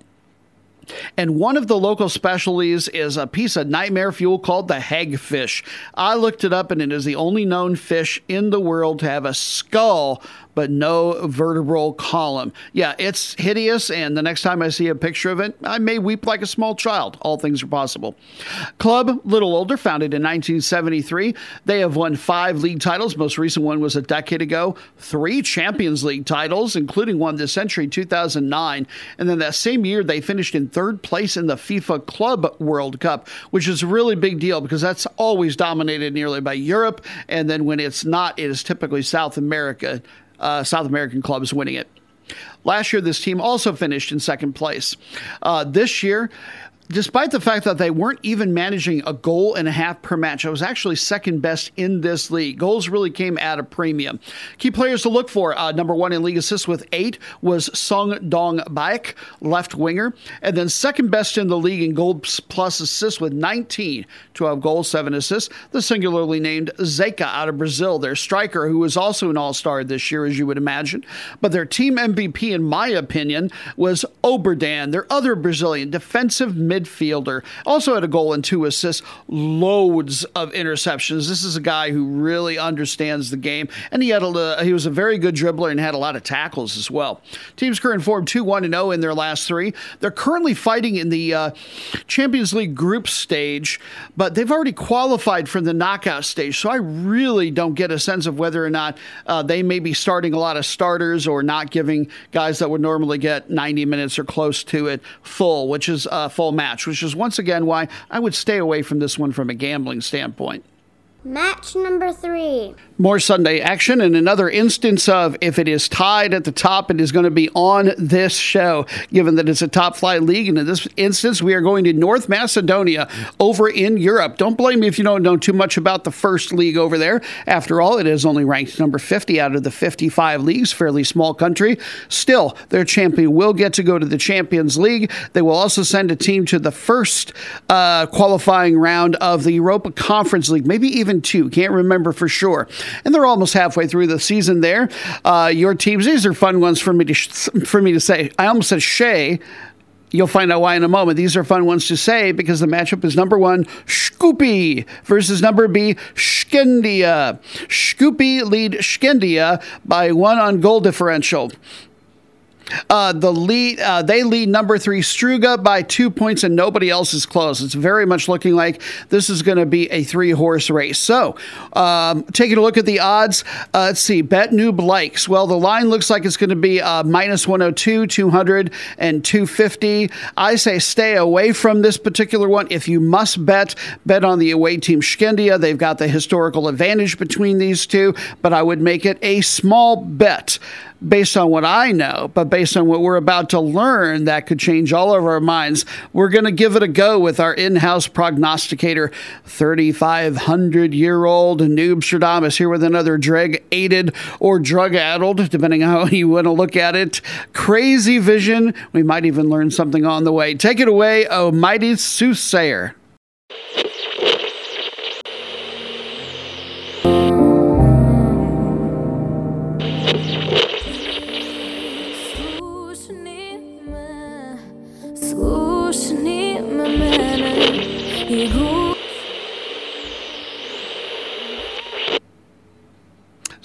And one of the local specialties is a piece of nightmare fuel called the hagfish. I looked it up, and it is the only known fish in the world to have a skull but no vertebral column. Yeah, it's hideous, and the next time I see a picture of it, I may weep like a small child. All things are possible. Club, little older, founded in 1973. They have won five league titles. Most recent one was a decade ago. Three Champions League titles, including one this century, 2009. And then that same year, they finished in third place in the FIFA Club World Cup, which is a really big deal because that's always dominated nearly by Europe. And then when it's not, it is typically South America uh, South American clubs winning it. Last year, this team also finished in second place. Uh, this year, despite the fact that they weren't even managing a goal and a half per match, I was actually second best in this league. Goals really came at a premium. Key players to look for uh, number one in league assists with eight was Sung Dong Baek, left winger. And then second best in the league in goals plus assists with 19, 12 goals, seven assists. The singularly named Zeka out of Brazil, their striker, who was also an all star this year, as you would imagine. But their team MVP, in my opinion, was Oberdan, their other Brazilian defensive midfielder. Also had a goal and two assists, loads of interceptions. This is a guy who really understands the game, and he had a he was a very good dribbler and had a lot of tackles as well. Team's current form 2 1 0 in their last three. They're currently fighting in the uh, Champions League group stage, but they've already qualified for the knockout stage. So I really don't get a sense of whether or not uh, they may be starting a lot of starters or not giving guys that would normally get 90 minutes or close to it full, which is a full match, which is once again why I would stay away from this one from a gambling standpoint. Match number three. More Sunday action and another instance of if it is tied at the top, it is going to be on this show, given that it's a top flight league. And in this instance, we are going to North Macedonia over in Europe. Don't blame me if you don't know too much about the first league over there. After all, it is only ranked number 50 out of the 55 leagues, fairly small country. Still, their champion will get to go to the Champions League. They will also send a team to the first uh, qualifying round of the Europa Conference League, maybe even two. Can't remember for sure. And they're almost halfway through the season there. Uh, your teams, these are fun ones for me to for me to say. I almost said Shay. You'll find out why in a moment. These are fun ones to say because the matchup is number one, Shkupi versus number B, Shkëndija. Shkupi lead Shkëndija by one on goal differential. Uh, the lead, uh, they lead number three Struga by two points, and nobody else is close. It's very much looking like this is going to be a three horse race. So, um, taking a look at the odds, uh, let's see. Bet Noob likes. Well, the line looks like it's going to be uh, minus 102, 200, and 250. I say stay away from this particular one. If you must bet, bet on the away team Shkëndija. They've got the historical advantage between these two, but I would make it a small bet based on what I know, but based on what we're about to learn, that could change all of our minds. We're going to give it a go with our in house prognosticator, 3,500 year old Noobstradamus, here with another drug aided or drug addled, depending on how you want to look at it. Crazy vision. We might even learn something on the way. Take it away, oh mighty soothsayer.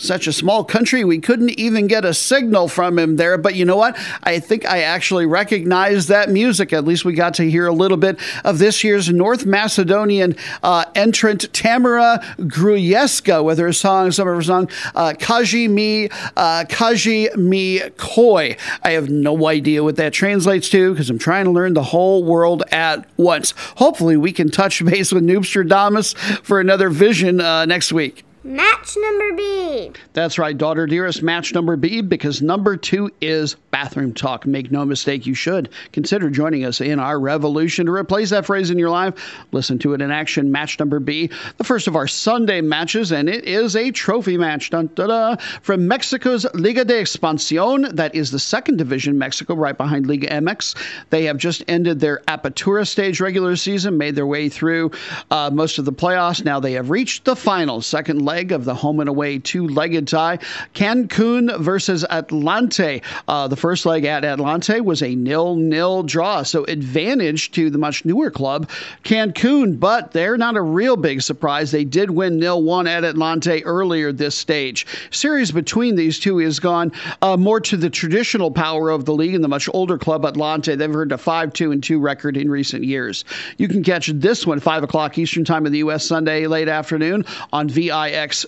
Such a small country, we couldn't even get a signal from him there. But you know what? I think I actually recognize that music. At least we got to hear a little bit of this year's North Macedonian uh, entrant Tamara Grujeska with her song, some of her song, uh, Kaji Mi, uh, Kaji Mi Koi. I have no idea what that translates to because I'm trying to learn the whole world at once. Hopefully, we can touch base with Noobster Noobstradamus for another vision uh, next week. Match number B. That's right, daughter dearest. Match number B because number two is bathroom talk. Make no mistake, you should consider joining us in our revolution to replace that phrase in your life. Listen to it in action. Match number B, the first of our Sunday matches, and it is a trophy match. Dun, from Mexico's Liga de Expansión. That is the second division, Mexico, right behind Liga MX. They have just ended their Apertura stage regular season, made their way through uh, most of the playoffs. Now they have reached the final, second leg leg of the home and away two legged tie. Cancun versus Atlante. Uh, the first leg at Atlante was a nil nil draw, so advantage to the much newer club, Cancun, but they're not a real big surprise. They did win nil 1 at Atlante earlier this stage. Series between these two has gone uh, more to the traditional power of the league and the much older club Atlante. They've earned a 5 2 and 2 record in recent years. You can catch this one 5 o'clock Eastern Time in the U.S. Sunday late afternoon on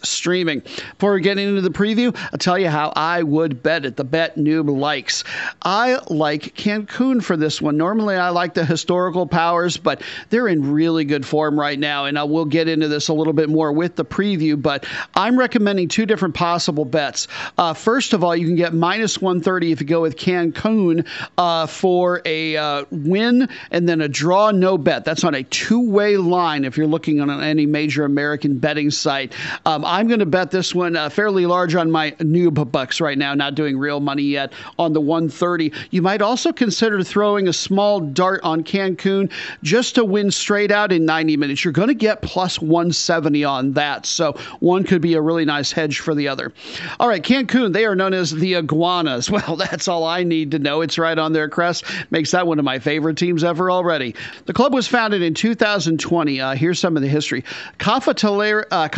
Streaming. Before we get into the preview, I'll tell you how I would bet it. The bet noob likes. I like Cancun for this one. Normally, I like the historical powers, but they're in really good form right now, and I will get into this a little bit more with the preview. But I'm recommending two different possible bets. Uh, first of all, you can get minus 130 if you go with Cancun uh, for a uh, win and then a draw no bet. That's on a two way line if you're looking on any major American betting site. Um, I'm going to bet this one uh, fairly large on my noob bucks right now, not doing real money yet on the 130. You might also consider throwing a small dart on Cancun just to win straight out in 90 minutes. You're going to get plus 170 on that. So one could be a really nice hedge for the other. All right, Cancun, they are known as the Iguanas. Well, that's all I need to know. It's right on their crest. Makes that one of my favorite teams ever already. The club was founded in 2020. Uh, here's some of the history. Cafetaleros uh,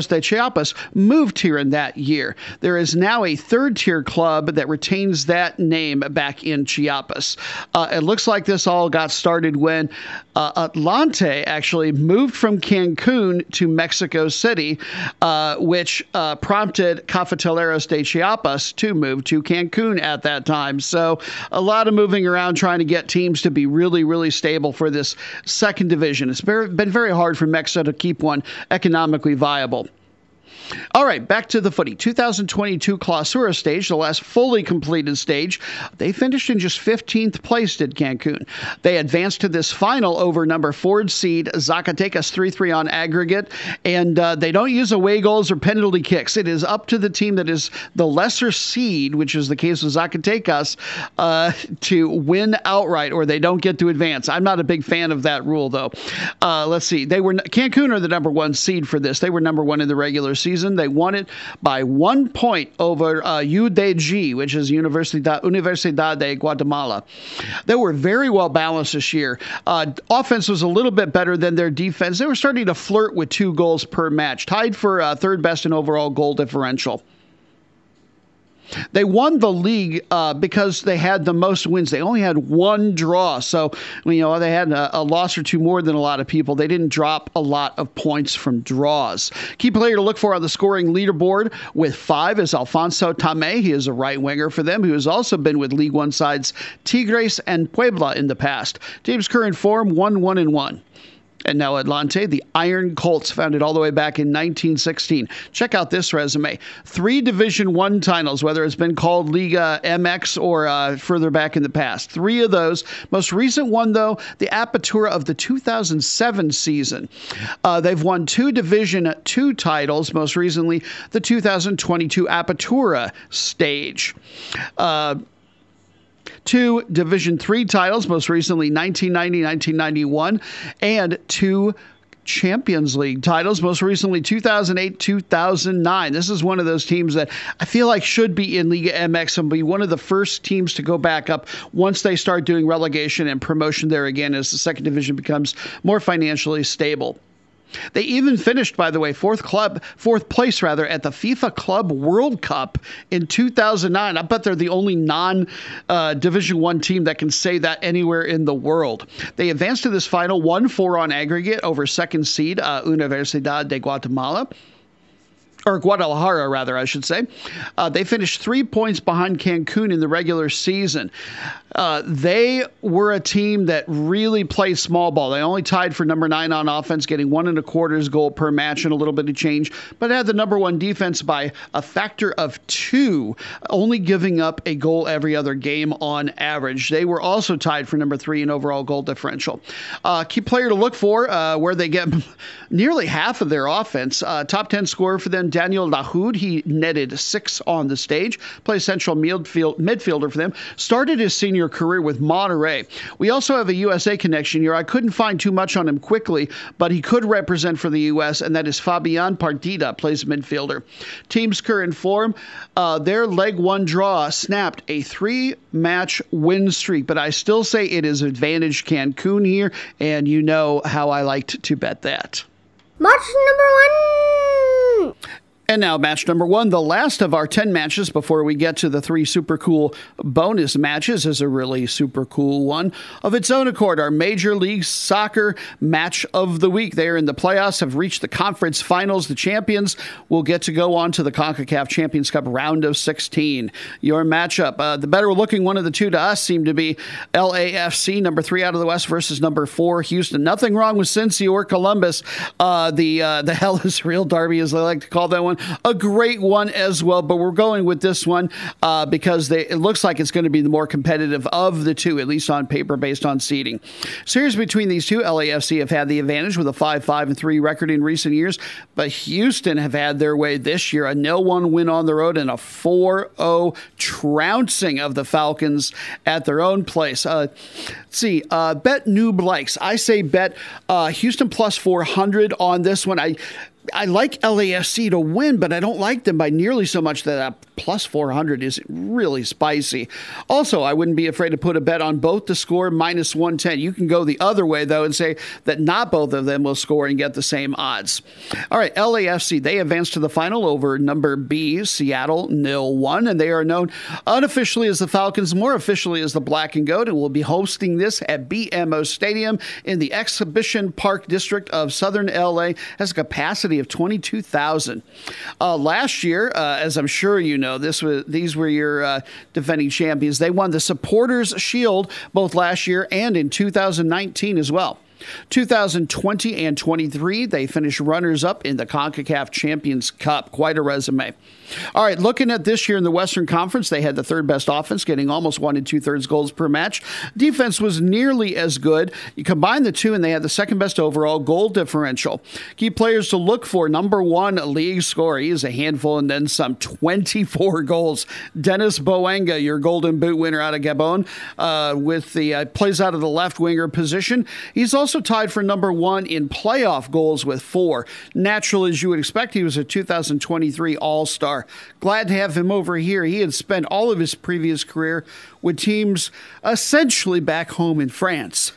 de Chiapas moved here in that year. There is now a third tier club that retains that name back in Chiapas. Uh, it looks like this all got started when uh, Atlante actually moved from Cancun to Mexico City, uh, which uh, prompted Cafetaleros de Chiapas to move to Cancun at that time. So a lot of moving around trying to get teams to be really, really stable for this second division. It's very, been very hard for Mexico to keep one economically viable. All right, back to the footy. 2022 Clausura stage, the last fully completed stage. They finished in just 15th place at Cancun. They advanced to this final over number four seed Zacatecas 3 3 on aggregate, and uh, they don't use away goals or penalty kicks. It is up to the team that is the lesser seed, which is the case with Zacatecas, uh, to win outright or they don't get to advance. I'm not a big fan of that rule, though. Uh, let's see. They were Cancun are the number one seed for this. They were number one in the regular season season. They won it by one point over uh, UDG, which is Universidad, Universidad de Guatemala. They were very well balanced this year. Uh, offense was a little bit better than their defense. They were starting to flirt with two goals per match, tied for uh, third best in overall goal differential. They won the league uh, because they had the most wins. They only had one draw, so you know they had a, a, loss or two more than a lot of people. They didn't drop a lot of points from draws. Key player to look for on the scoring leaderboard with five is Alfonso Tame. He is a right winger for them, who has also been with League One sides Tigres and Puebla in the past. Team's current form one one and one. And now Atlante, the Iron Colts, founded all the way back in 1916. Check out this resume: three Division One titles, whether it's been called Liga MX or uh, further back in the past. Three of those. Most recent one, though, the Apertura of the 2007 season. Uh, they've won two Division Two titles. Most recently, the 2022 Apertura stage. Uh, two Division Three titles, most recently 1990, 1991, and two Champions League titles, most recently 2008, 2009. This is one of those teams that I feel like should be in Liga MX and be one of the first teams to go back up once they start doing relegation and promotion there again as the second division becomes more financially stable. They even finished, by the way, fourth club, fourth place rather, at the FIFA Club World Cup in 2009. I bet they're the only non-Division uh, One team that can say that anywhere in the world. They advanced to this final, one four on aggregate over second seed uh, Universidad de Guatemala or Guadalajara, rather, I should say. Uh, they finished three points behind Cancun in the regular season. Uh, they were a team that really played small ball. They only tied for number nine on offense, getting one and a quarters goal per match and a little bit of change, but had the number one defense by a factor of two, only giving up a goal every other game on average. They were also tied for number three in overall goal differential. Uh, key player to look for, uh, where they get nearly half of their offense. Uh, top 10 scorer for them, Daniel Lahoud. He netted six on the stage, plays central midfield, midfielder for them. Started his senior career with Monterrey. We also have a USA connection here. I couldn't find too much on him quickly, but he could represent for the U.S., and that is Fabian Partida, plays midfielder. Team's current form, uh, their leg one draw snapped a three match win streak, but I still say it is advantage Cancun here, and you know how I liked to bet that. Match number one. And now, match number one, the last of our 10 matches before we get to the three super cool bonus matches, is a really super cool one of its own accord. Our Major League Soccer match of the week. They are in the playoffs, have reached the conference finals. The champions will get to go on to the CONCACAF Champions Cup round of 16. Your matchup, uh, the better looking one of the two to us seemed to be LAFC, number three out of the West, versus number four, Houston. Nothing wrong with Cincy or Columbus. Uh, the, uh, the hell is real derby, as they like to call that one one, a great one as well. But we're going with this one uh, because they, it looks like it's going to be the more competitive of the two, at least on paper, based on seeding. Series between these two, LAFC have had the advantage with a 5 5 and 3 record in recent years, but Houston have had their way this year a nil 1 win on the road and a 4 0 trouncing of the Falcons at their own place. Uh, let's see, uh, bet noob likes. I say bet uh, Houston plus 400 on this one. I I like LAFC to win, but I don't like them by nearly so much that a plus 400 is really spicy. Also, I wouldn't be afraid to put a bet on both to score minus 110. You can go the other way, though, and say that not both of them will score and get the same odds. All right, LAFC, they advance to the final over number B, Seattle, nil 1, and they are known unofficially as the Falcons, more officially as the Black and Gold, and will be hosting this at BMO Stadium in the Exhibition Park District of Southern LA. Has a capacity capacity of 22,000. Uh, last year, uh, as I'm sure you know, this was these were your uh, defending champions. They won the Supporters Shield both last year and in 2019 as well. 2020 and 23, they finished runners up in the CONCACAF Champions Cup. Quite a resume. All right, looking at this year in the Western Conference, they had the third best offense, getting almost one and two thirds goals per match. Defense was nearly as good. You combine the two, and they had the second best overall goal differential. Key players to look for number one league scorer. He is a handful and then some 24 goals. Denis Bouanga, your Golden Boot winner out of Gabon, uh, with the uh, plays out of the left winger position. He's also tied for number one in playoff goals with four. Natural as you would expect, he was a 2023 All Star. Glad to have him over here. He had spent all of his previous career with teams essentially back home in France.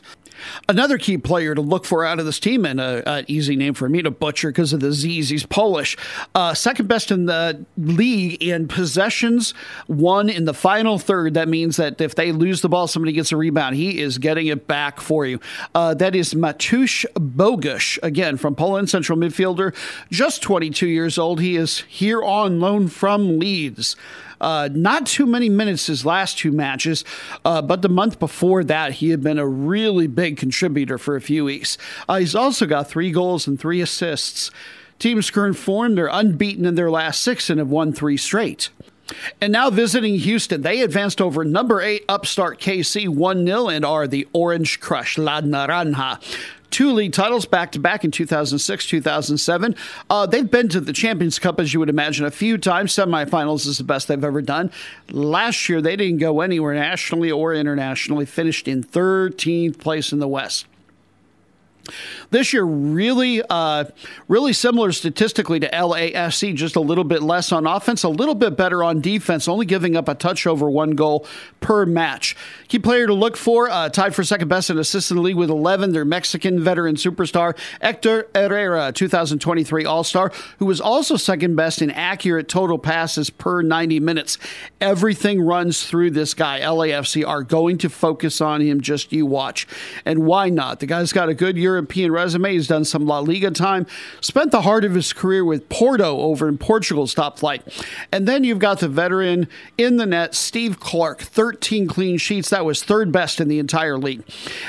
Another key player to look for out of this team, and an easy name for me to butcher because of the Z's, he's Polish. Uh, second best in the league in possessions, one in the final third. That means that if they lose the ball, somebody gets a rebound. He is getting it back for you. Uh, that is Mateusz Bogusz, again, from Poland, central midfielder, just 22 years old. He is here on loan from Leeds. Uh, not too many minutes his last two matches, uh, but the month before that, he had been a really big contributor for a few weeks. Uh, he's also got three goals and three assists. Team's current form, they're unbeaten in their last six and have won three straight. And now visiting Houston, they advanced over number eight upstart KC 1 0 and are the Orange Crush, La Naranja two league titles back to back in 2006, 2007. Uh, they've been to the Champions Cup, as you would imagine, a few times. Semifinals is the best they've ever done. Last year, they didn't go anywhere nationally or internationally, finished in 13th place in the West. This year, really, uh, really similar statistically to LAFC, just a little bit less on offense, a little bit better on defense, only giving up a touch over one goal per match. Key player to look for, uh, tied for second best in assists in the league with 11, their Mexican veteran superstar, Hector Herrera, 2023 All Star, who was also second best in accurate total passes per 90 minutes. Everything runs through this guy. LAFC are going to focus on him, just you watch. And why not? The guy's got a good European resume. He's done some La Liga time, spent the heart of his career with Porto over in Portugal's top flight. And then you've got the veteran in the net, Steve Clark, 13 clean sheets. That was third best in the entire league.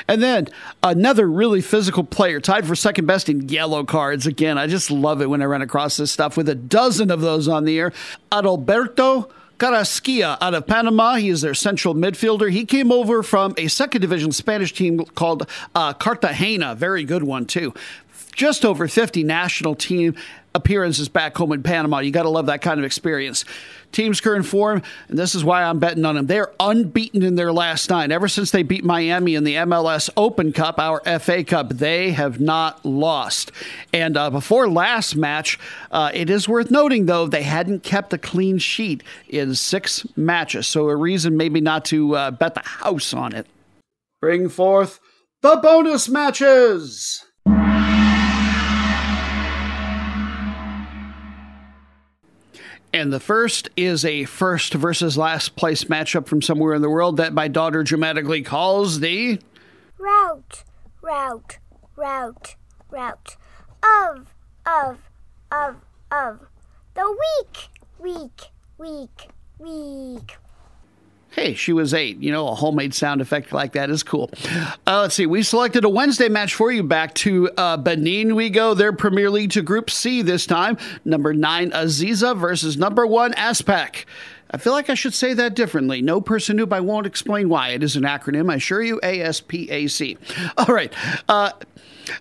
And then another really physical player, tied for second best in yellow cards. Again, I just love it when I run across this stuff with a dozen of those on the air. Adalberto Carrasquilla out of Panama. He is their central midfielder. He came over from a second division Spanish team called uh, Cartagena. Very good one, too. Just over 50 national team appearances back home in Panama. You got to love that kind of experience. Team's current form, and this is why I'm betting on them. They're unbeaten in their last nine. Ever since they beat Miami in the MLS Open Cup, our FA Cup, they have not lost. And uh, before last match, uh, it is worth noting, though, they hadn't kept a clean sheet in six matches. So a reason maybe not to uh, bet the house on it. Bring forth the bonus matches. And the first is a first versus last place matchup from somewhere in the world that my daughter dramatically calls the route, route, route, route of, of, of, of the week, week, week, week. Hey, she was eight. You know, a homemade sound effect like that is cool. Uh, let's see. We selected a Wednesday match for you. Back to uh, Benin we go. Their Premier League to Group C this time. Number nine, Aziza versus number one, ASPAC. I feel like I should say that differently. No person but I won't explain why. It is an acronym, I assure you. ASPAC. All right. Uh,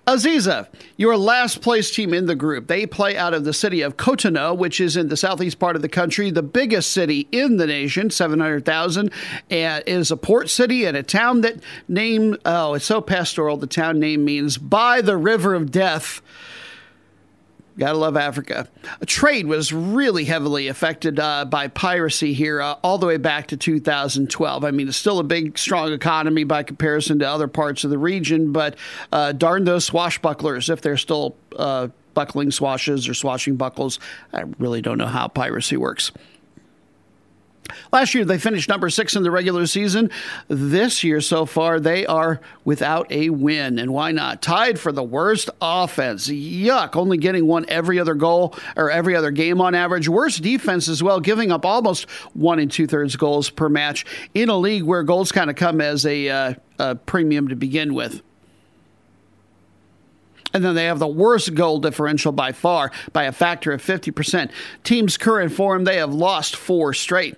Aziza, your last place team in the group. They play out of the city of Cotonou, which is in the southeast part of the country, the biggest city in the nation, 700,000. And is a port city and a town that name, oh, it's so pastoral. The town name means by the river of death. Gotta love Africa. Trade was really heavily affected uh, by piracy here uh, all the way back to 2012. I mean, it's still a big, strong economy by comparison to other parts of the region, but uh, darn those swashbucklers if they're still uh, buckling swashes or swashing buckles. I really don't know how piracy works. Last year, they finished number six in the regular season. This year, so far, they are without a win. And why not? Tied for the worst offense. Yuck. Only getting one every other goal or every other game on average. Worst defense as well, giving up almost one and two thirds goals per match in a league where goals kind of come as a, uh, a premium to begin with. And then they have the worst goal differential by far, by a factor of 50%. Team's current form, they have lost four straight.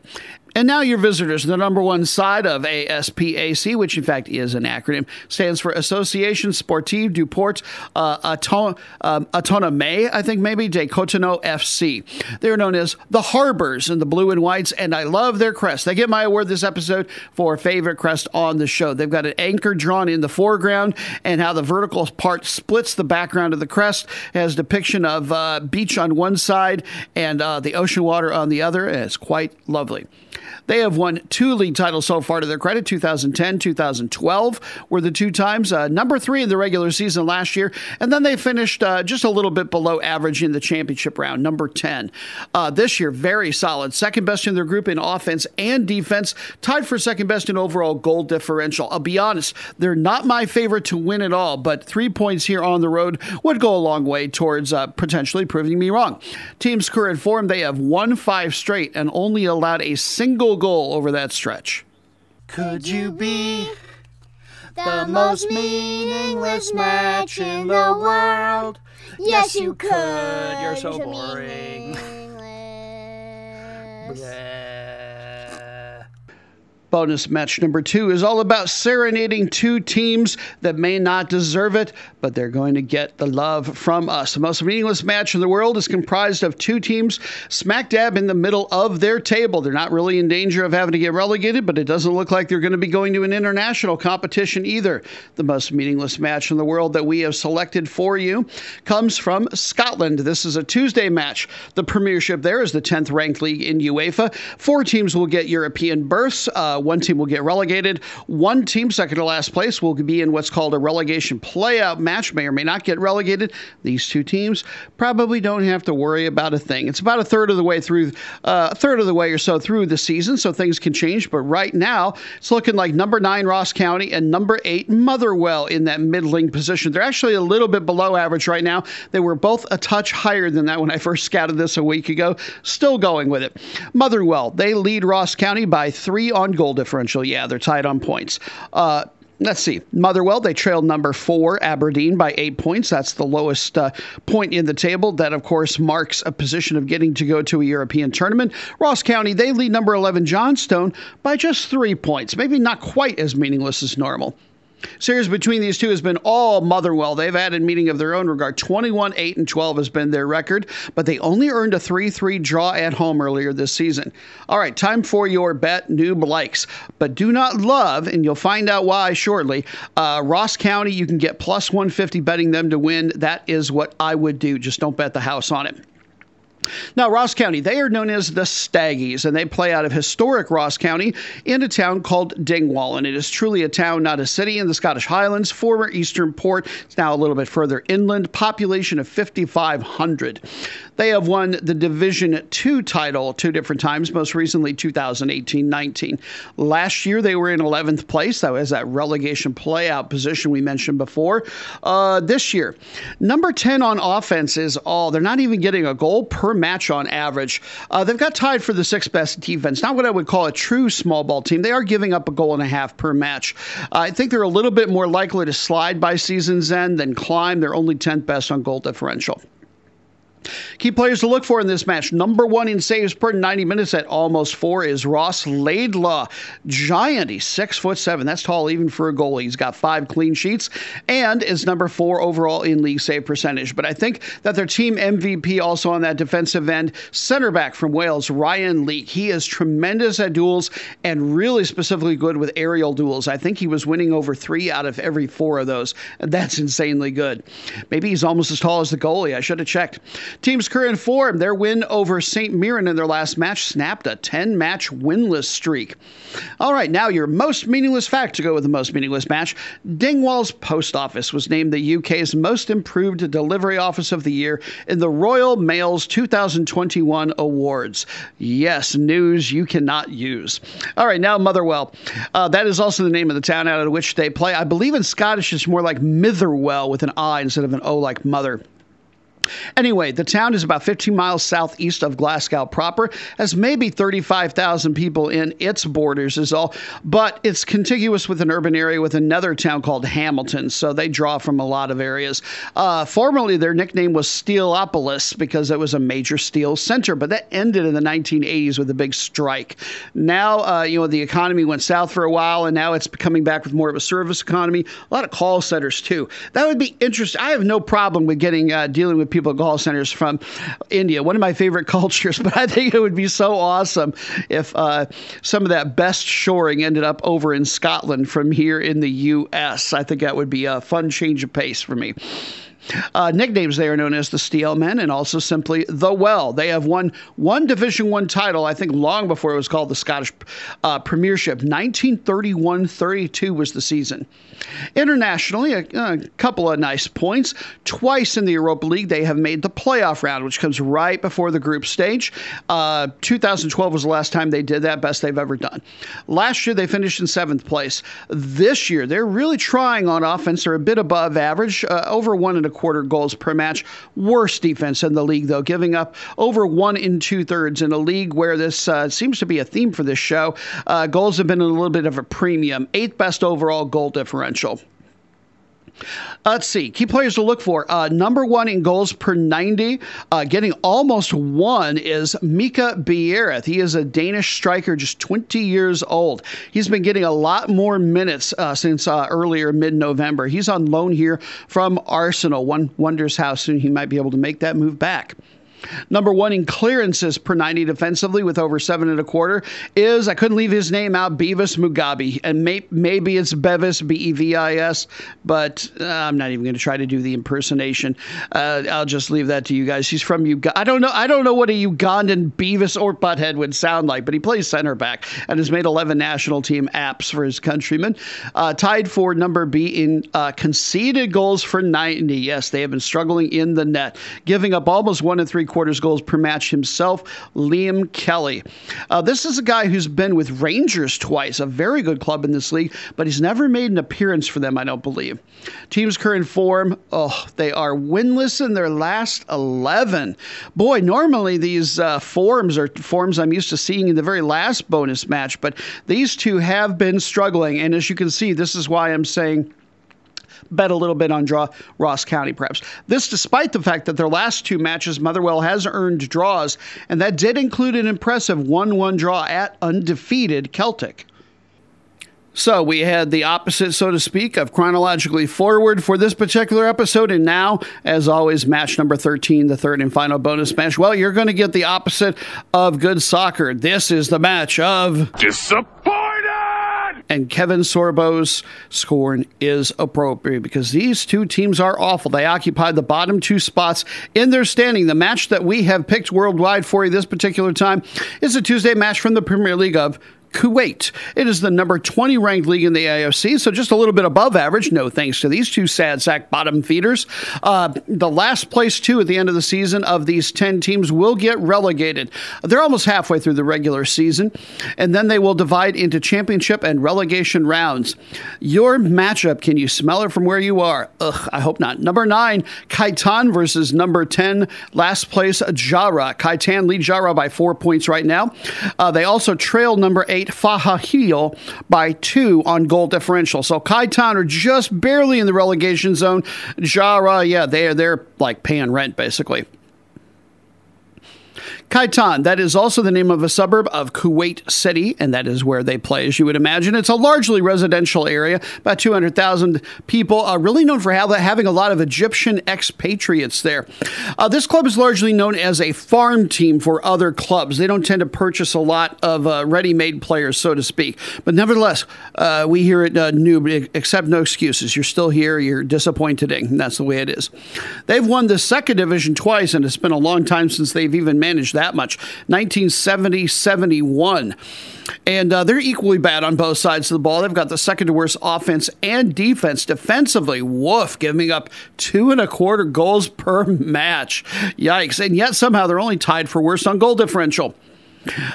And now your visitors, the number one side of ASPAC, which in fact is an acronym, stands for Association Sportive du Port uh, Auton- um, I think maybe, de Cotonou FC. They're known as the Harbors in the blue and whites, and I love their crest. They get my award this episode for favorite crest on the show. They've got an anchor drawn in the foreground, and how the vertical part splits the background of the crest has depiction of uh, beach on one side and uh, the ocean water on the other, and it's quite lovely. They have won two league titles so far to their credit 2010, 2012 were the two times. Uh, number three in the regular season last year. And then they finished uh, just a little bit below average in the championship round, number 10. Uh, this year, very solid. Second best in their group in offense and defense, tied for second best in overall goal differential. I'll be honest, they're not my favorite to win it all, but three points here on the road would go a long way towards uh, potentially proving me wrong. Team's current form, they have won five straight and only allowed a single goal over that stretch. Could you be the most meaningless match in the world? Yes, you could. You're so boring. Meaningless. Bonus match number two is all about serenading two teams that may not deserve it, but they're going to get the love from us. The most meaningless match in the world is comprised of two teams smack dab in the middle of their table. They're not really in danger of having to get relegated, but it doesn't look like they're going to be going to an international competition either. The most meaningless match in the world that we have selected for you comes from Scotland. This is a Tuesday match. The Premiership there is the 10th ranked league in UEFA. Four teams will get European berths. Uh, one team will get relegated. One team, second to last place, will be in what's called a relegation playout match, may or may not get relegated. These two teams probably don't have to worry about a thing. It's about a third of the way through, uh, a third of the way or so through the season, so things can change. But right now, it's looking like number nine Ross County and number eight Motherwell in that middling position. They're actually a little bit below average right now. They were both a touch higher than that when I first scouted this a week ago. Still going with it. Motherwell, they lead Ross County by three on goal differential. Yeah, they're tied on points. Uh, Let's see. Motherwell, they trailed number four, Aberdeen, by eight points. That's the lowest uh, point in the table. That, of course, marks a position of getting to go to a European tournament. Ross County, they lead number 11, Johnstone, by just three points. Maybe not quite as meaningless as normal. Series between these two has been all Motherwell. They've added meaning of their own regard. 21 8 and 12 has been their record, but they only earned a 3 3 draw at home earlier this season. All right, time for your bet noob likes, but do not love, and you'll find out why shortly. Uh, Ross County, you can get plus 150 betting them to win. That is what I would do. Just don't bet the house on it. Now, Ross County, they are known as the Staggies, and they play out of historic Ross County in a town called Dingwall. And it is truly a town, not a city, in the Scottish Highlands, former Eastern Port. It's now a little bit further inland, population of 5,500. They have won the Division Two title two different times, most recently 2018 19. Last year, they were in 11th place. That was that relegation playout position we mentioned before. Uh, this year, number 10 on offense is all. They're not even getting a goal per match on average. Uh, they've got tied for the sixth best defense. Not what I would call a true small ball team. They are giving up a goal and a half per match. Uh, I think they're a little bit more likely to slide by season's end than climb. They're only 10th best on goal differential. Key players to look for in this match. Number one in saves per 90 minutes at almost four is Ross Laidlaw. Giant. He's six foot seven. That's tall even for a goalie. He's got five clean sheets and is number four overall in league save percentage. But I think that their team MVP also on that defensive end, center back from Wales, Ryan Leak. He is tremendous at duels and really specifically good with aerial duels. I think he was winning over three out of every four of those. That's insanely good. Maybe he's almost as tall as the goalie. I should have checked. Team's current form, their win over St. Mirren in their last match snapped a 10 match winless streak. All right, now your most meaningless fact to go with the most meaningless match. Dingwall's Post Office was named the UK's most improved delivery office of the year in the Royal Mail's 2021 awards. Yes, news you cannot use. All right, now Motherwell. Uh, that is also the name of the town out of which they play. I believe in Scottish it's more like Mitherwell with an I instead of an O like mother. Anyway, the town is about 15 miles southeast of Glasgow proper, has maybe 35,000 people in its borders, is all, but it's contiguous with an urban area with another town called Hamilton, so they draw from a lot of areas. Uh, formerly, their nickname was Steelopolis because it was a major steel center, but that ended in the 1980s with a big strike. Now, uh, you know, the economy went south for a while, and now it's coming back with more of a service economy. A lot of call centers too. That would be interesting. I have no problem with getting uh, dealing with people at call centers from India, one of my favorite cultures. But I think it would be so awesome if uh, some of that best shoring ended up over in Scotland from here in the U.S. I think that would be a fun change of pace for me. Uh, nicknames they are known as the Steel Men and also simply the Well. They have won one Division One title, I think, long before it was called the Scottish uh, Premiership. 1931-32 was the season. Internationally, a, a, couple of nice points. Twice in the Europa League, they have made the playoff round, which comes right before the group stage. Uh, 2012 was the last time they did that, best they've ever done. Last year, they finished in seventh place. This year, they're really trying on offense. They're a bit above average, uh, over one and a quarter goals per match. Worst defense in the league, though, giving up over one in two thirds in a league where this uh, seems to be a theme for this show. Uh, goals have been a little bit of a premium. Eighth best overall goal differential. Let's see. Key players to look for. Uh, number one in goals per 90, uh, getting almost one, is Mika Biereth. He is a Danish striker, just 20 years old. He's been getting a lot more minutes uh, since uh, earlier mid November. He's on loan here from Arsenal. One wonders how soon he might be able to make that move back. Number one in clearances per 90 defensively with over seven and a quarter is, I couldn't leave his name out, Bevis Mugabi. And may, maybe it's Bevis, B E V I S, but uh, I'm not even going to try to do the impersonation. Uh, I'll just leave that to you guys. He's from Uganda. I don't know. I don't know what a Ugandan Beavis or Butthead would sound like, but he plays center back and has made 11 national team apps for his countrymen. Uh, tied for number B in uh, conceded goals for 90. Yes, they have been struggling in the net, giving up almost one and three quarters goals per match himself, Liam Kelly. Uh, this is a guy who's been with Rangers twice, a very good club in this league, but he's never made an appearance for them, I don't believe. Team's current form, oh, they are winless in their last 11. Boy, normally these uh, forms are forms I'm used to seeing in the very last bonus match, but these two have been struggling. And as you can see, this is why I'm saying bet a little bit on draw Ross County, perhaps. This, despite the fact that their last two matches, Motherwell has earned draws, and that did include an impressive 1 1 draw at undefeated Celtic. So we had the opposite, so to speak, of chronologically forward for this particular episode. And now, as always, match number 13, the third and final bonus match. Well, you're going to get the opposite of good soccer. This is the match of Disappointed! And Kevin Sorbo's scorn is appropriate because these two teams are awful. They occupy the bottom two spots in their standing. The match that we have picked worldwide for you this particular time is a Tuesday match from the Premier League of Kuwait. It is the number 20 ranked league in the AFC, so just a little bit above average, no thanks to these two sad sack bottom feeders. Uh, the last place two at the end of the season of these 10 teams will get relegated. They're almost halfway through the regular season, and then they will divide into championship and relegation rounds. Your matchup, can you smell it from where you are? Ugh, I hope not. Number nine, Khaitan versus number 10, last place, Jahra. Khaitan lead Jahra by four points right now. Uh, they also trail number eight, Fahaheel by two on goal differential. So Khaitan are just barely in the relegation zone. Jahra, yeah, they're they're like paying rent basically. Khaitan, that is also the name of a suburb of Kuwait City, and that is where they play, as you would imagine. It's a largely residential area, about 200,000 people, uh, really known for having a lot of Egyptian expatriates there. Uh, this club is largely known as a farm team for other clubs. They don't tend to purchase a lot of uh, ready made players, so to speak. But nevertheless, uh, we here at uh, Noob accept no excuses. You're still here, you're disappointed, and that's the way it is. They've won the second division twice, and it's been a long time since they've even managed that much 1970 71. And uh, they're equally bad on both sides of the ball. They've got the second to worst offense and defense. Defensively, woof, giving up two and a quarter goals per match. Yikes. And yet somehow they're only tied for worst on goal differential.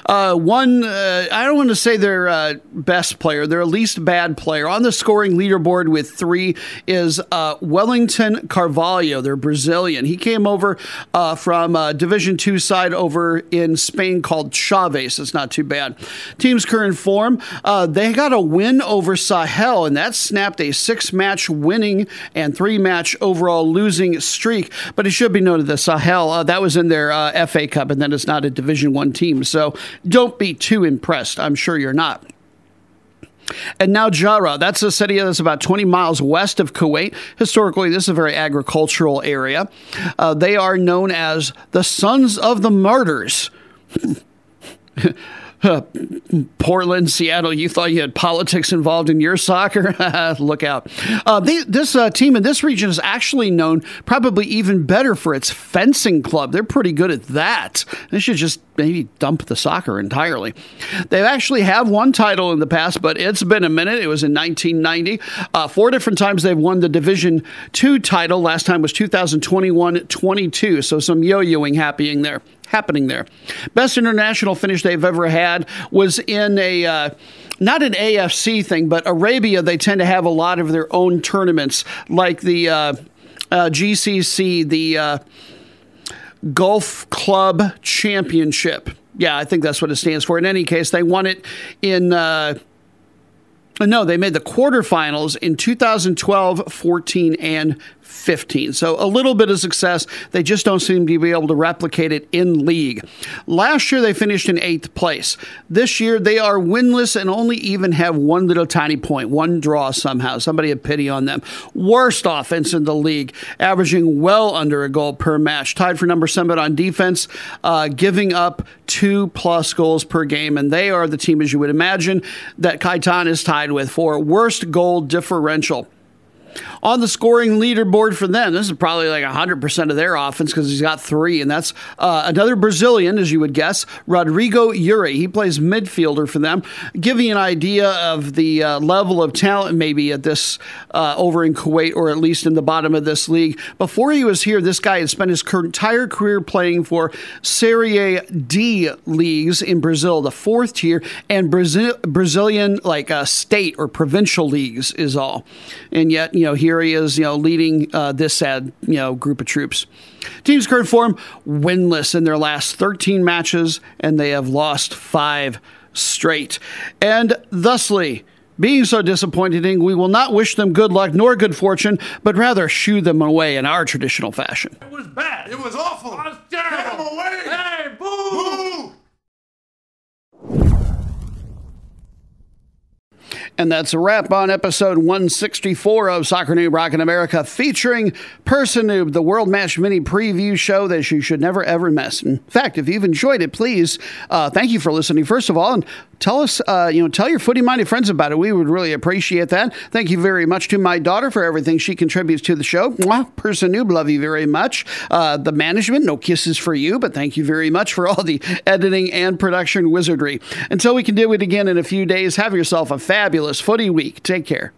Uh, one, uh, I don't want to say their uh, best player, their least bad player on the scoring leaderboard with three is uh, Wellington Carvalho. They're Brazilian. He came over uh, from uh, Division Two side over in Spain called Chaves. It's not too bad. Team's current form, they got a win over Sahel, and that snapped a six-match winning and three-match overall losing streak. But it should be noted that Sahel that was in their FA Cup, and then it's not a Division One team. So so don't be too impressed. I'm sure you're not. And now Jahra, that's a city that's about 20 miles west of Kuwait. Historically, this is a very agricultural area. Uh, they are known as the Sons of the Martyrs. Portland, Seattle, you thought you had politics involved in your soccer? Look out. Uh, they, this uh, team in this region is actually known probably even better for its fencing club. They're pretty good at that. They should just maybe dump the soccer entirely. They've actually have one title in the past, but it's been a minute. It was in 1990. Uh, four different times they've won the Division Two title. Last time was 2021-22. So some yo-yoing happening there happening there. Best international finish they've ever had was in a. Uh, not an AFC thing, but Arabia, they tend to have a lot of their own tournaments, like the uh, uh, GCC, the uh, Gulf Club Championship. Yeah, I think that's what it stands for. In any case, they won it in uh, No, they made the quarterfinals in 2012, 14, and 15. So a little bit of success. They just don't seem to be able to replicate it in league. Last year they finished in eighth place. This year they are winless and only even have one little tiny point, one draw somehow. Somebody had pity on them. Worst offense in the league, averaging well under a goal per match. Tied for number seven on defense, uh, giving up two plus goals per game. And they are the team, as you would imagine, that Khaitan is tied with for worst goal differential on the scoring leaderboard for them. This is probably like 100% of their offense because he's got three, and that's uh, another Brazilian, as you would guess, Rodrigo Uri. He plays midfielder for them. Give you an idea of the uh, level of talent maybe at this uh, over in Kuwait or at least in the bottom of this league. Before he was here, this guy had spent his entire career playing for Serie D leagues in Brazil, the fourth tier, and Brazil, Brazilian like uh, state or provincial leagues is all. And yet, you know, here he is, you know, leading uh, this sad, you know, group of troops. Team's current form winless in their last 13 matches, and they have lost five straight. And thusly, being so disappointing, we will not wish them good luck nor good fortune, but rather shoo them away in our traditional fashion. It was bad. It was awful. It was terrible. Get him away. Hey, boo! Boo! And that's a wrap on episode 164 of Soccer Noob Rockin' America, featuring Person Noob, the World Match Mini preview show that you should never ever miss. In fact, if you've enjoyed it, please uh, thank you for listening, first of all, and tell us, uh, you know, tell your footy minded friends about it. We would really appreciate that. Thank you very much to my daughter for everything she contributes to the show. Mwah, Person Noob, love you very much. Uh, the management, no kisses for you, but thank you very much for all the editing and production wizardry. Until we can do it again in a few days, have yourself a fabulous footy week. Take care.